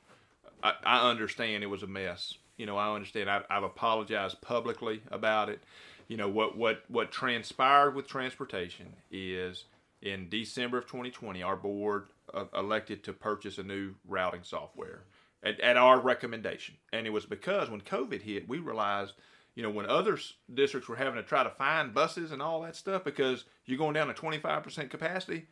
I, I understand it was a mess. You know, I understand. I, I've apologized publicly about it. You know what what what transpired with transportation is in December of 2020, our board uh, elected to purchase a new routing software at, at our recommendation, and it was because when COVID hit, we realized. You know, when other districts were having to try to find buses and all that stuff because you're going down to 25% capacity,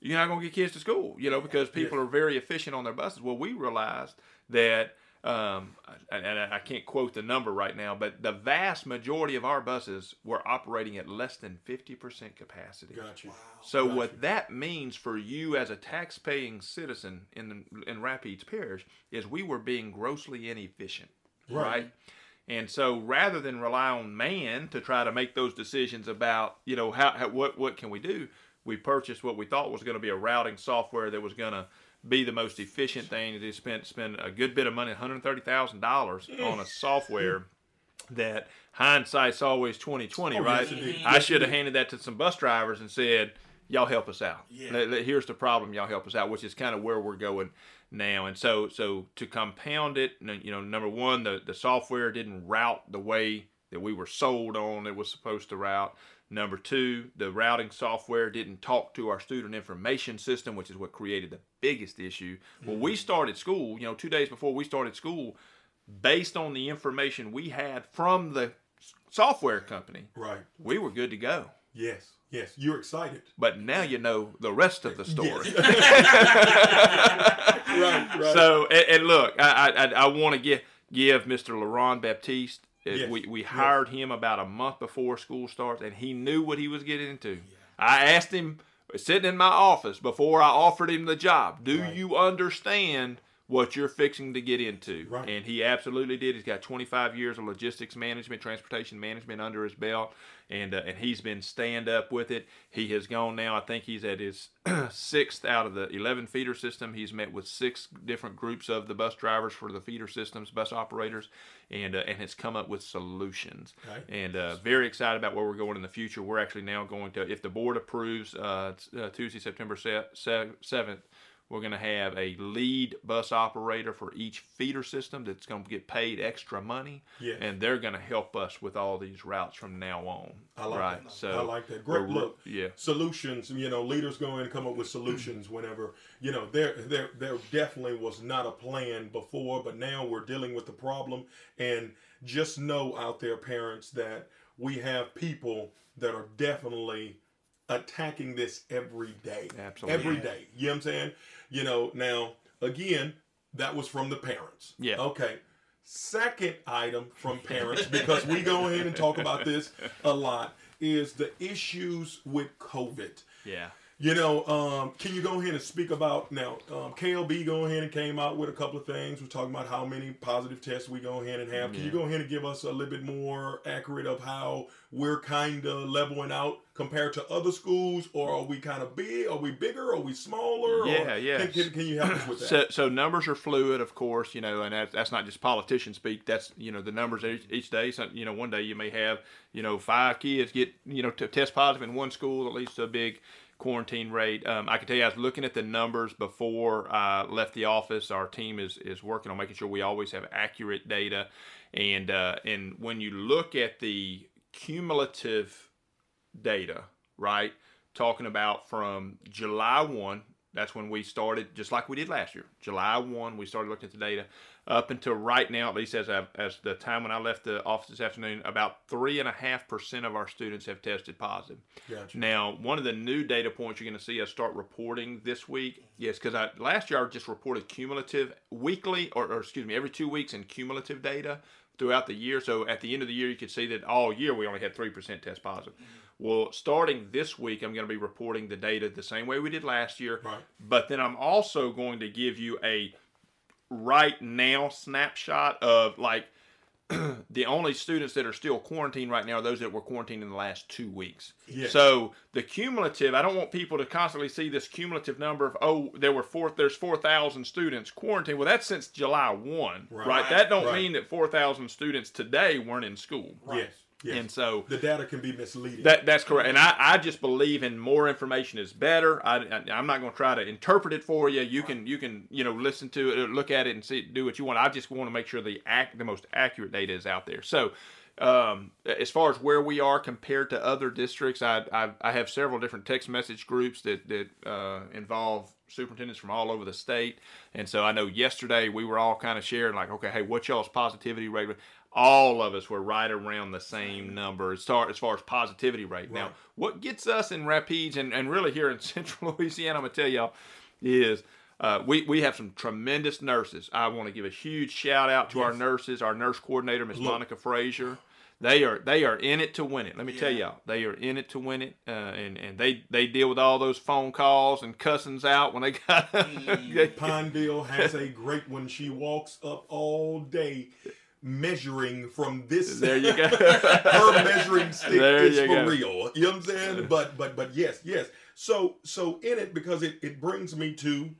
you're not going to get kids to school, you know, because people are very efficient on their buses. Well, we realized that, um, and and I can't quote the number right now, but the vast majority of our buses were operating at less than 50% capacity. Got you. So what that means for you as a tax-paying citizen in in Rapides Parish is we were being grossly inefficient, Right. right? And so rather than rely on man to try to make those decisions about you know how, how what what can we do, we purchased what we thought was going to be a routing software that was going to be the most efficient thing. They spent spend a good bit of money, one hundred thirty thousand dollars mm. on a software that hindsight's always twenty twenty, Oh, right? yes. I should have handed that to some bus drivers and said, "Y'all help us out. Yeah. Here's the problem. Y'all help us out," which is kind of where we're going now. And so, so to compound it, you know, number one, the the software didn't route the way that we were sold on it was supposed to route. Number two, the routing software didn't talk to our student information system, which is what created the biggest issue. When we mm-hmm. started school, you know, two days before we started school, based on the information we had from the software company, Right. we were good to go. Yes. Yes. You're excited. But now you know the rest of the story. Right. Right. So and, and look, I I, I want to give give Mr. Laurent Baptiste. uh, Yes, We we yes. hired him about a month before school starts, and he knew what he was getting into. I asked him sitting in my office before I offered him the job. Do Right. you understand? What you're fixing to get into, Right. and he absolutely did. He's got 25 years of logistics management, transportation management under his belt, and uh, and he's been stand up with it. He has gone now. I think he's at his sixth out of the 11 feeder system. He's met with six different groups of the bus drivers for the feeder systems, bus operators, and uh, and has come up with solutions. Right. And uh, very excited about where we're going in the future. We're actually now going to, if the board approves, uh, uh, Tuesday, September seventh. We're going to have a lead bus operator for each feeder system that's going to get paid extra money, Yes. and they're going to help us with all these routes from now on. I like right. that. So I like that. Great look. Yeah. Solutions. You know, leaders go in and come up with solutions whenever. You know, there there there definitely was not a plan before, but now we're dealing with the problem. And just know out there, parents, that we have people that are definitely attacking this every day. Absolutely. Every day. You know what I'm saying? You know, now again, that was from the parents. Yeah. Okay. Second item from parents, because we go ahead and talk about this a lot, is the issues with COVID. Yeah. You know, um, can you go ahead and speak about now? Um, KLB go ahead and came out with a couple of things. We're talking about how many positive tests we go ahead and have. Can you go ahead and give us a little bit more accurate of how we're kind of leveling out compared to other schools, or are we kind of big? Are we bigger? Are we smaller? Yeah, or yeah. Can, can, can, you help us with that? So, so numbers are fluid, of course, you know, and that, that's not just politician speak. That's you know the numbers each, each day. So, you know, one day you may have you know five kids get you know to test positive in one school, at least a big quarantine rate. Um, I can tell you, I was looking at the numbers before I left the office. Our team is is working on making sure we always have accurate data, and uh, and when you look at the cumulative data, right, talking about from July one. That's when we started, just like we did last year. July 1, we started looking at the data. Up until right now, at least as, I, as the time when I left the office this afternoon, about 3.5% of our students have tested positive. Gotcha. Now, one of the new data points you're going to see us start reporting this week, yes, because I last year I just reported cumulative weekly, or, or excuse me, every two weeks in cumulative data throughout the year. So at the end of the year, you could see that all year we only had 3% test positive. Well, starting this week, I'm going to be reporting the data the same way we did last year. Right. But then I'm also going to give you a right now snapshot of like the only students that are still quarantined right now are those that were quarantined in the last two weeks. Yes. So the cumulative, I don't want people to constantly see this cumulative number of oh, there were four, there's four thousand students quarantined. Well, that's since July one, right? Right. That don't Right. mean that four thousand students today weren't in school. Yes. Yes. And so the data can be misleading. that that's correct, and I, I just believe in more information is better. I, I am not going to try to interpret it for you. You can you can you know listen to it, look at it, and see do what you want. I just want to make sure the act the most accurate data is out there. So. Um, as far as where we are compared to other districts, I, I, I have several different text message groups that that uh, involve superintendents from all over the state, and so I know yesterday we were all kind of sharing like, okay, hey, what y'all's positivity rate? All of us were right around the same number as far as, far as positivity rate. Now, what gets us in Rapides and, and really here in Central Louisiana, I'm gonna tell y'all, is uh, we, we have some tremendous nurses. I want to give a huge shout out to our nurses, our nurse coordinator, Miss. Monica Frazier. They are they are in it to win it. Let me tell y'all, they are in it to win it, uh, and and they they deal with all those phone calls and cussings out when they got. Pineville has a great one. She walks up all day measuring from this. there you go. Her measuring stick There is for go. real. You know what I'm saying? But but but yes, yes. So so in it because it, it brings me to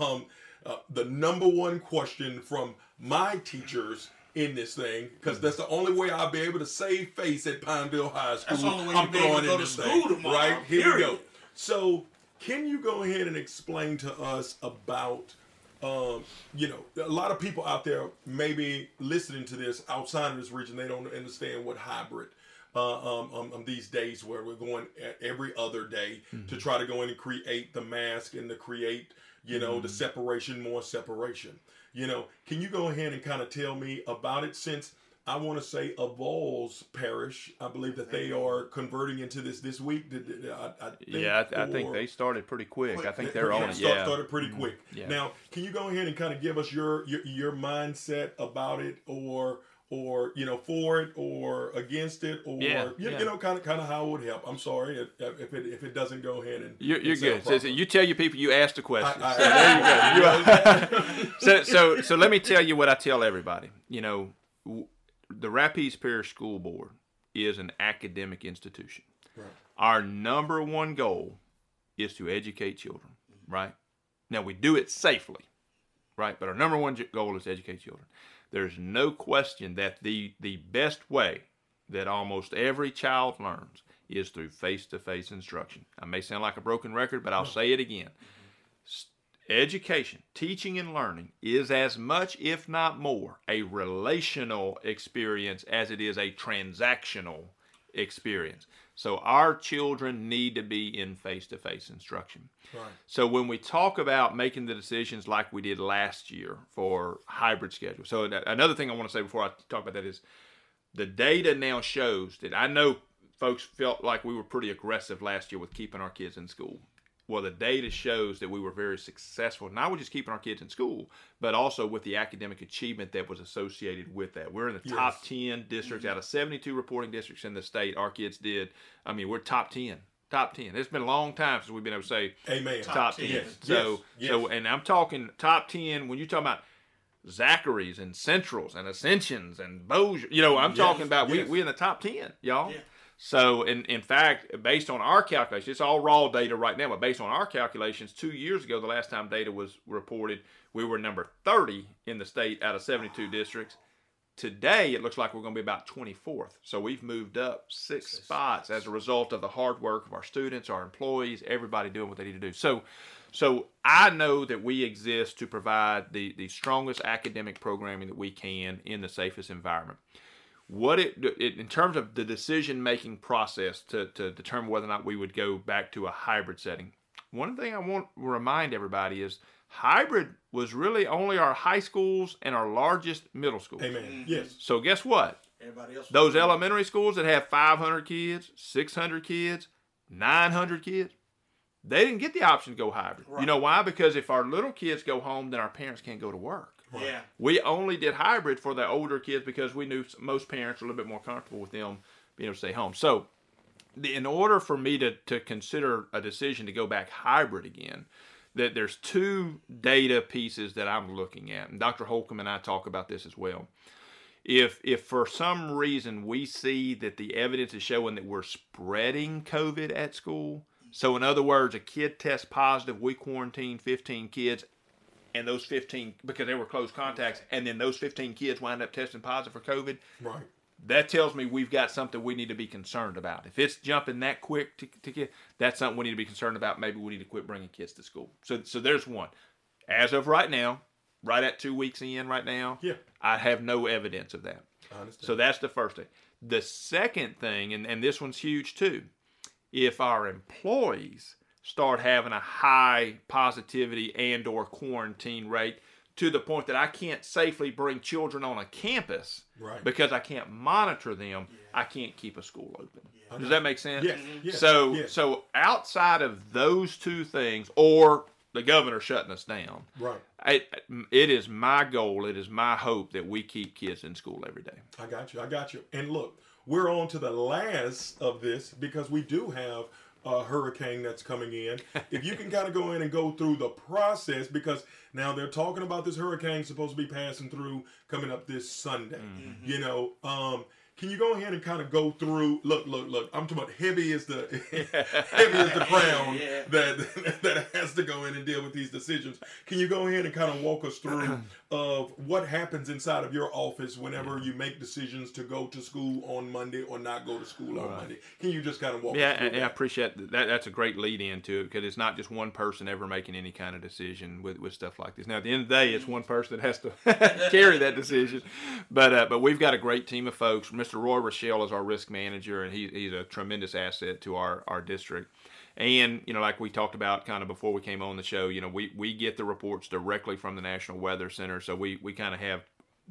um uh, the number one question from my teachers in this thing because that's the only way I'll be able to save face at Pineville High School. That's the only way I'm you'll be able throwing to go in to this school thing, tomorrow, Right here we go. So, can you go ahead and explain to us about, um, you know, a lot of people out there maybe listening to this outside of this region, they don't understand what hybrid. Uh, um, um, um, these days where we're going every other day to try to go in and create the mask and to create, you know, the separation, more separation. You know, can you go ahead and kind of tell me about it since I want to say Avoyelles Parish, I believe that they are converting into this this week. I, I think, yeah, I, I think they started pretty quick. I think they- they're on it. start- Yeah. started pretty quick. Yeah. Now, can you go ahead and kind of give us your, your your mindset about it, or or you know for it or against it, or Yeah, you, yeah. you know kind of kind of how it would help. I'm sorry if, if it if it doesn't go ahead and You're, you're and good. So, you tell your people you asked the question. So there you go. So, so, so let me tell you what I tell everybody. You know, the Rapides Parish School Board is an academic institution. Right. Our number one goal is to educate children, right? Now, we do it safely, right? But our number one goal is to educate children. There's no question that the, the best way that almost every child learns is through face to face instruction. I may sound like a broken record, but I'll say it again. Education, teaching, and learning is as much, if not more, a relational experience as it is a transactional experience. So our children need to be in face to face instruction. Right. So when we talk about making the decisions like we did last year for hybrid schedule, so another thing I want to say before I talk about that is the data now shows that I know folks felt like we were pretty aggressive last year with keeping our kids in school. Well, the data shows that we were very successful, not with just keeping our kids in school, but also with the academic achievement that was associated with that. We're in the top 10 districts mm-hmm. out of 72 reporting districts in the state. Our kids did, I mean, we're top 10 top ten. It's been a long time since we've been able to say Amen. top, Top 10. 10. Yes, So yes, so and I'm talking top ten when you're talking about Zachary's and Centrals and Ascensions and Bossier. You know, I'm Yes, talking about we yes. we in the top ten, y'all. Yeah. So in in fact, based on our calculations, it's all raw data right now, but based on our calculations, two years ago, the last time data was reported, we were number 30 in the state out of 72 districts. Today, it looks like we're going to be about 24th. So we've moved up six, spots. as a result of the hard work of our students, our employees, everybody doing what they need to do. So, so I know that we exist to provide the, the strongest academic programming that we can in the safest environment. What it, it in terms of the decision making process to, to determine whether or not we would go back to a hybrid setting. One thing I want to remind everybody is hybrid was really only our high schools and our largest middle schools. Amen. Mm-hmm. Yes. So guess what? Everybody else. Those elementary schools that have 500 kids, 600 kids, 900 kids, they didn't get the option to go hybrid. You know why? Because if our little kids go home, then our parents can't go to work. Yeah. We only did hybrid for the older kids because we knew most parents were a little bit more comfortable with them being able to stay home. So, the, in order for me to, to consider a decision to go back hybrid again, that there's two data pieces that I'm looking at, and Dr. Holcombe and I talk about this as well. If if for some reason we see that the evidence is showing that we're spreading COVID at school, so in other words, a kid tests positive, we quarantine 15 kids, and those 15 because they were close contacts, and then those 15 kids wind up testing positive for COVID, Right. that tells me we've got something we need to be concerned about. If it's jumping that quick to, to get, that's something we need to be concerned about. Maybe we need to quit bringing kids to school. So, so there's one. As of right now, right at two weeks in, right now, Yeah. I have no evidence of that. I understand. So that's the first thing. The second thing, and, and this one's huge too, if our employees start having a high positivity and or quarantine rate to the point that I can't safely bring children on a campus Right. because I can't monitor them, I can't keep a school open. Yeah. Does that make sense? Yes. Mm-hmm. yes. So yes. so outside of those two things or the governor shutting us down, Right. I, it is my goal, it is my hope that we keep kids in school every day. I got you. I got you. And look, we're on to the last of this because we do have a hurricane that's coming in. if you can kind of go in and go through the process, because now they're talking about this hurricane supposed to be passing through coming up this Sunday. Mm-hmm. You know, um, can you go ahead and kind of go through? Look, look, look. I'm talking about heavy is the heavy is the crown Yeah. that that has to go in and deal with these decisions. Can you go ahead and kind of walk us through of what happens inside of your office whenever you make decisions to go to school on Monday or not go to school on Monday? Can you just kind of walk Yeah, us through and, and I appreciate that. that. That's a great lead into it because it's not just one person ever making any kind of decision with, with stuff like this. Now, at the end of the day, it's one person that has to carry that decision. But uh, but we've got a great team of folks. Mr. Roy Rochelle is our risk manager, and he, he's a tremendous asset to our, our district. And, you know, like we talked about kind of before we came on the show, you know, we, we get the reports directly from the National Weather Center. So we, we kind of have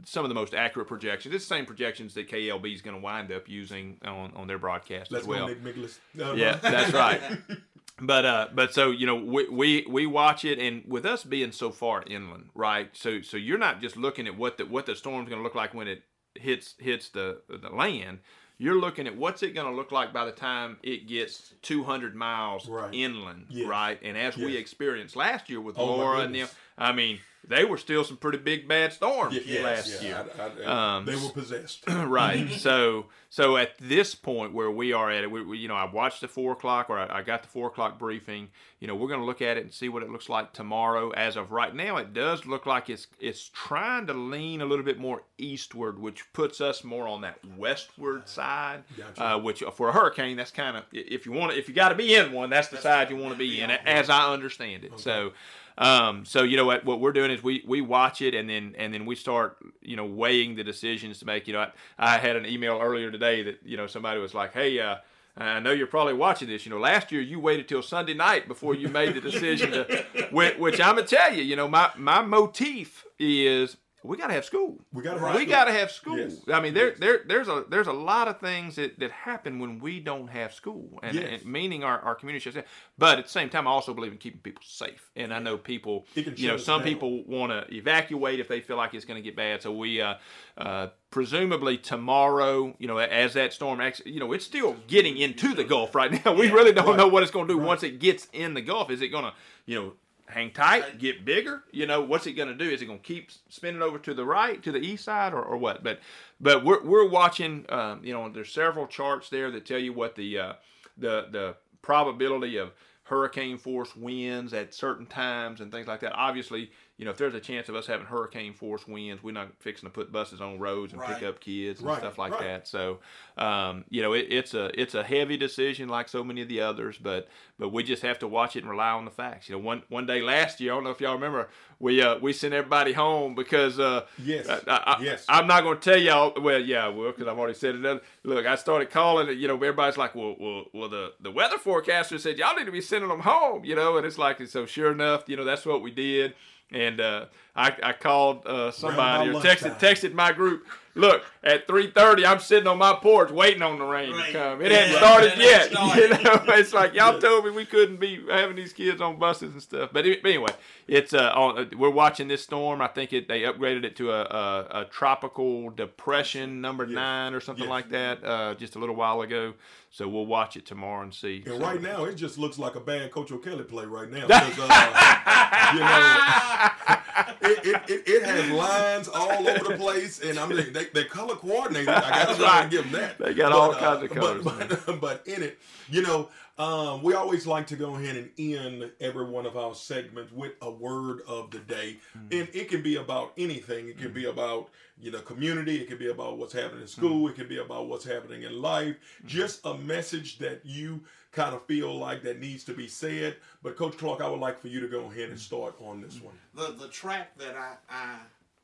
some of the most accurate projections. It's the same projections that KLB is going to wind up using on, on their broadcast Let's as well. go, Nick Nicholas. Uh, Yeah, that's right. But uh, but so you know we, we we watch it, and with us being so far inland, right? So so you're not just looking at what the what the storm's going to look like when it hits hits the the land. You're looking at what's it going to look like by the time it gets 200 miles Right. inland, Yes. right? And as we experienced last year with Oh, Laura and them. I mean, they were still some pretty big bad storms yes, last yeah, year. I- I- Um, they were possessed. right. So so at this point where we are at it, we, we you know I watched the four o'clock or I, I got the four o'clock briefing. You know we're going to look at it and see what it looks like tomorrow. As of right now, it does look like it's it's trying to lean a little bit more eastward, which puts us more on that westward side. Gotcha. Uh, which for a hurricane, that's kind of if you want if you got to be in one, that's the side you want to be in, as I understand it. So. Um, so you know what, what we're doing is we, we watch it and then and then we start you know weighing the decisions to make. You know, I, I had an email earlier today that you know somebody was like, hey, uh, I know you're probably watching this. You know, last year you waited till Sunday night before you made the decision to, which, which I'm gonna tell you. You know, my my motif is we got to have school. We got to Right. We got to have school. Yes. I mean, there, Yes. there, there's a there's a lot of things that, that happen when we don't have school, and, Yes. and meaning our, our community should. But at the same time, I also believe in keeping people safe. And I know people, you know, some down. people want to evacuate if they feel like it's going to get bad. So we, uh, uh, presumably tomorrow, you know, as that storm, actually, you know, it's still getting into the Gulf right now. We really don't Right. know what it's going to do Right. once it gets in the Gulf. Is it going to, you know? Hang tight, get bigger. You know what's it going to do? Is it going to keep spinning over to the right, to the east side, or, or what? But but we're, we're watching. Um, you know, there's several charts there that tell you what the uh, the the probability of hurricane force winds at certain times and things like that. Obviously, you know, if there's a chance of us having hurricane force winds, we're not fixing to put buses on roads and pick up kids and Right, stuff like right. that. So, um, you know, it, it's a it's a heavy decision like so many of the others, but but we just have to watch it and rely on the facts. You know, one one day last year, I don't know if y'all remember, we uh, we sent everybody home because uh, Yes. I, I, Yes. I'm not going to tell y'all. Well, yeah, well, because I've already said it. Look, I started calling it. You know, everybody's like, well, well, well. The the weather forecaster said y'all need to be sending them home. You know, and it's like so. Sure enough, you know, that's what we did. And uh, I, I called uh, somebody or texted texted my group. Look, at 3:30, I'm sitting on my porch waiting on the rain Rain. to come. It Yeah, hadn't started it yet. hadn't You know, it's like y'all told me we couldn't be having these kids on buses and stuff. But, it- but anyway, it's uh, on, uh, we're watching this storm. I think it they upgraded it to a, a, a tropical depression number Yes. nine or something Yes. like that uh, just a little while ago. So we'll watch it tomorrow and see. And So- right now, it just looks like a bad Coach O'Kelly play right now. 'cause, uh, you know, it, it, it, it has lines all over the place, and I'm they, they color coordinated. I got That's to right. give them that. They got all kinds of colors, But, but, but in it, you know, um, we always like to go ahead and end every one of our segments with a word of the day, Mm. and it can be about anything. It can be about you know community. It can be about what's happening in Mm. school. It can be about what's happening in life. Just a message that you kind of feel like that needs to be said. But Coach Clark, I would like for you to go ahead and start on this one. the the track that I, I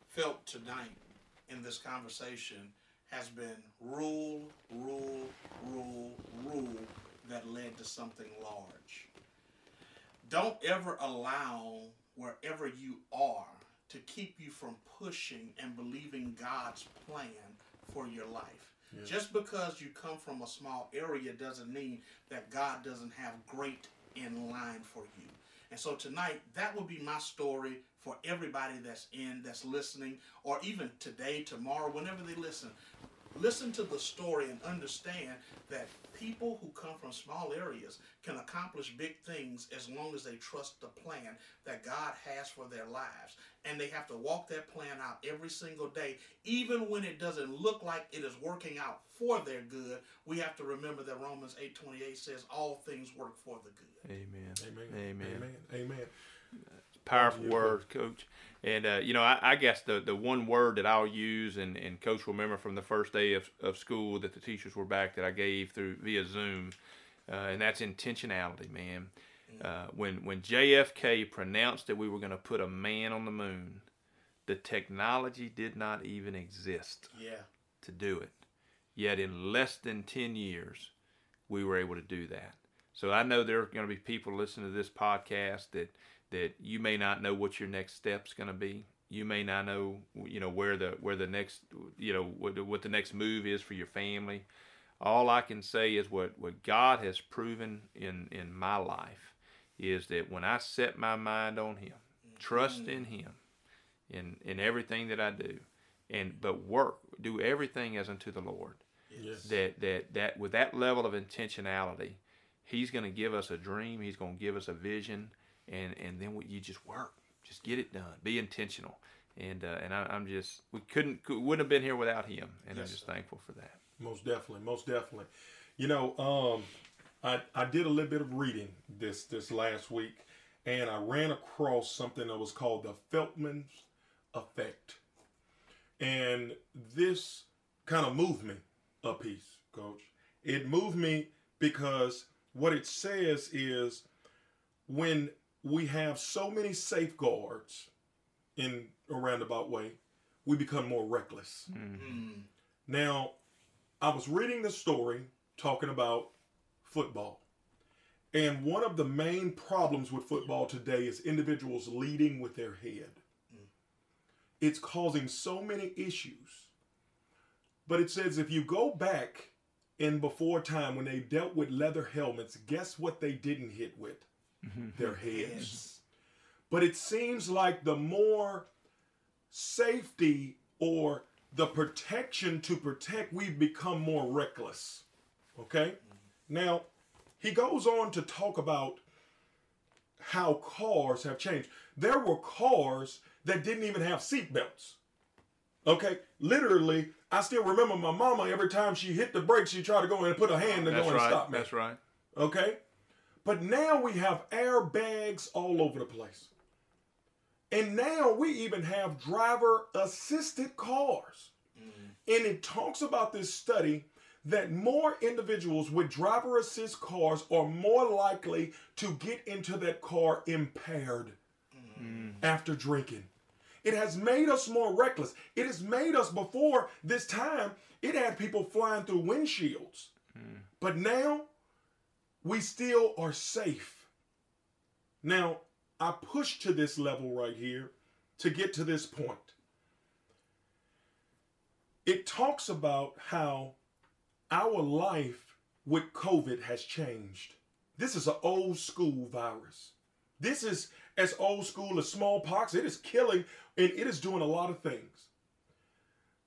felt tonight in this conversation has been rule, rule, rule, rule that led to something large. Don't ever allow wherever you are to keep you from pushing and believing God's plan for your life. Just because you come from a small area doesn't mean that God doesn't have great in line for you. And so tonight, that will be my story for everybody that's in, that's listening, or even today, tomorrow, whenever they listen. Listen to the story and understand that people who come from small areas can accomplish big things as long as they trust the plan that God has for their lives. And they have to walk that plan out every single day, even when it doesn't look like it is working out for their good. We have to remember that Romans 8:28 says all things work for the good. Amen. Amen. Amen. Amen. Amen. powerful you, word, Coach. And uh, you know, I, I guess the, the one word that I'll use, and, and Coach will remember from the first day of, of school that the teachers were back that I gave through via Zoom, uh, and that's intentionality, man. Uh, when when JFK pronounced that we were going to put a man on the moon, the technology did not even exist Yeah. to do it. Yet in less than 10 years, we were able to do that. So I know there are going to be people listening to this podcast that that you may not know what your next step's going to be. You may not know, you know, where the where the next, you know, what the, what the next move is for your family. All I can say is what what God has proven in in my life is that when I set my mind on Him, trust in mm-hmm. Him, in in everything that I do, and but work, do everything as unto the Lord Yes. that that that with that level of intentionality, he's going to give us a dream. He's going to give us a vision, and and then you just work, just get it done. Be intentional, and uh, and I, I'm just we couldn't wouldn't have been here without him, and I'm Yes, just thankful for that. Most definitely, most definitely. You know, um, I I did a little bit of reading this this last week, and I ran across something that was called the Peltzman's effect, and this kind of moved me a piece, Coach. It moved me because what it says is when we have so many safeguards in a roundabout way, we become more reckless. Mm. Now, I was reading the story talking about football. And one of the main problems with football today is individuals leading with their head. it's causing so many issues. But it says if you go back in before time when they dealt with leather helmets, guess what they didn't hit with? Mm-hmm. Their heads. But it seems like the more safety or the protection to protect, we've become more reckless. Okay? Now, he goes on to talk about how cars have changed. There were cars that didn't even have seatbelts. Okay, literally, I still remember my mama every time she hit the brakes, she tried to go in and put a hand to That's go and right. stop me. That's right. Okay, but now we have airbags all over the place, and now we even have driver-assisted cars. Mm-hmm. And it talks about this study that more individuals with driver assist cars are more likely to get into that car impaired mm-hmm. mm. after drinking. It has made us more reckless. It has made us before this time, it had people flying through windshields. Mm. But now we still are safe. Now, I push to this level right here to get to this point. It talks about how our life with COVID has changed. This is an old school virus. This is as old school as smallpox. It is killing and it is doing a lot of things.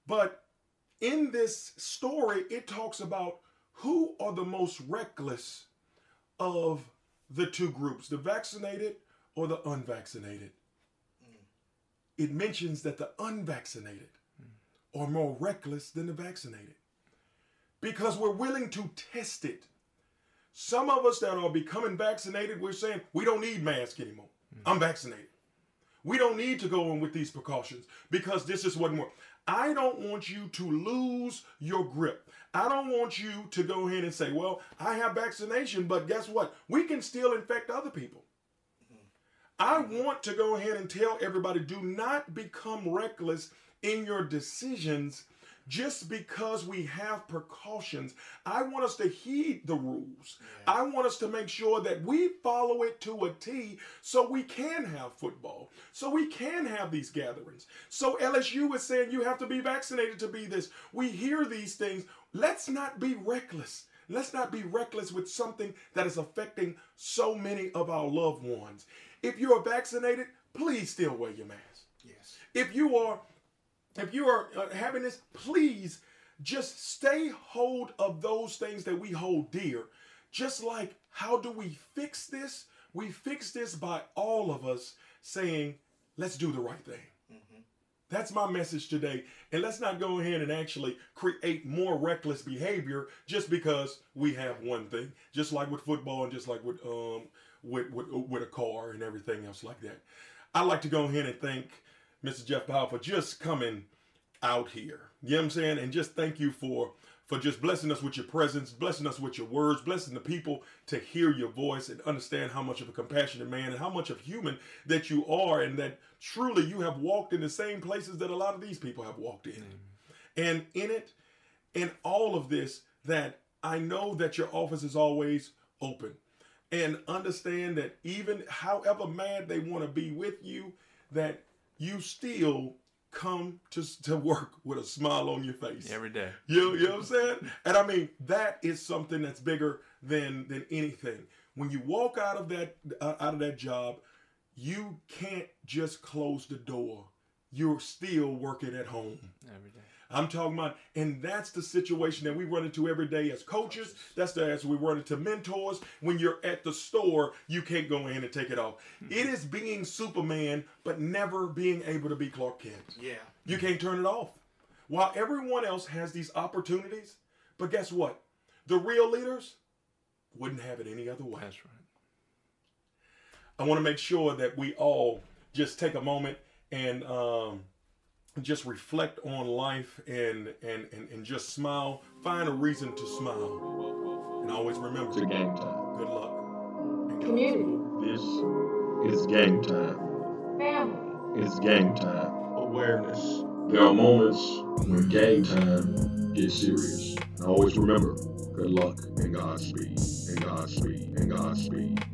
But in this story, it talks about who are the most reckless of the two groups, the vaccinated or the unvaccinated. Mm. It mentions that the unvaccinated are more reckless than the vaccinated because we're willing to test it. Some of us that are becoming vaccinated, we're saying we don't need masks anymore. Mm. I'm vaccinated. We don't need to go in with these precautions because this is what more. I don't want you to lose your grip. I don't want you to go ahead and say, well, I have vaccination, but guess what? We can still infect other people. I want to go ahead and tell everybody do not become reckless in your decisions just because we have precautions. I want us to heed the rules. I want us to make sure that we follow it to a T so we can have football, so we can have these gatherings. So LSU is saying you have to be vaccinated to be this. We hear these things. Let's not be reckless. Let's not be reckless with something that is affecting so many of our loved ones. If you are vaccinated, please still wear your mask. Yes. If you are if you are uh, having this, please just stay hold of those things that we hold dear. Just like how do we fix this? We fix this by all of us saying, let's do the right thing. That's my message today. And let's not go ahead and actually create more reckless behavior just because we have one thing. Just like with football and just like with um with with, with a car and everything else like that. I'd like to go ahead and thank Mr. Jeff Powell for just coming out here. You know what I'm saying? And just thank you for for just blessing us with your presence, blessing us with your words, blessing the people to hear your voice and understand how much of a compassionate man and how much of human that you are, and that truly you have walked in the same places that a lot of these people have walked in. And in it, in all of this, that I know that your office is always open. And understand that even however mad they want to be with you, that you still come to, to work with a smile on your face. Every day. You, you know what I'm saying? And I mean, that is something that's bigger than than anything. When you walk out of that uh, out of that job, you can't just close the door. You're still working at home. Every day. I'm talking about, and that's the situation that we run into every day as coaches. That's the as we run into mentors. When you're at the store, you can't go in and take it off. It is being Superman, but never being able to be Clark Kent. Yeah. You can't turn it off. While everyone else has these opportunities, but guess what? The real leaders wouldn't have it any other way. That's right. I want to make sure that we all just take a moment and um, just reflect on life and, and and and just smile. Find a reason to smile, and always remember. To game time. Good luck. and community, This is game time. family, It's game time. Awareness. There are moments when game time gets serious. And always remember, good luck and Godspeed, and Godspeed, and Godspeed.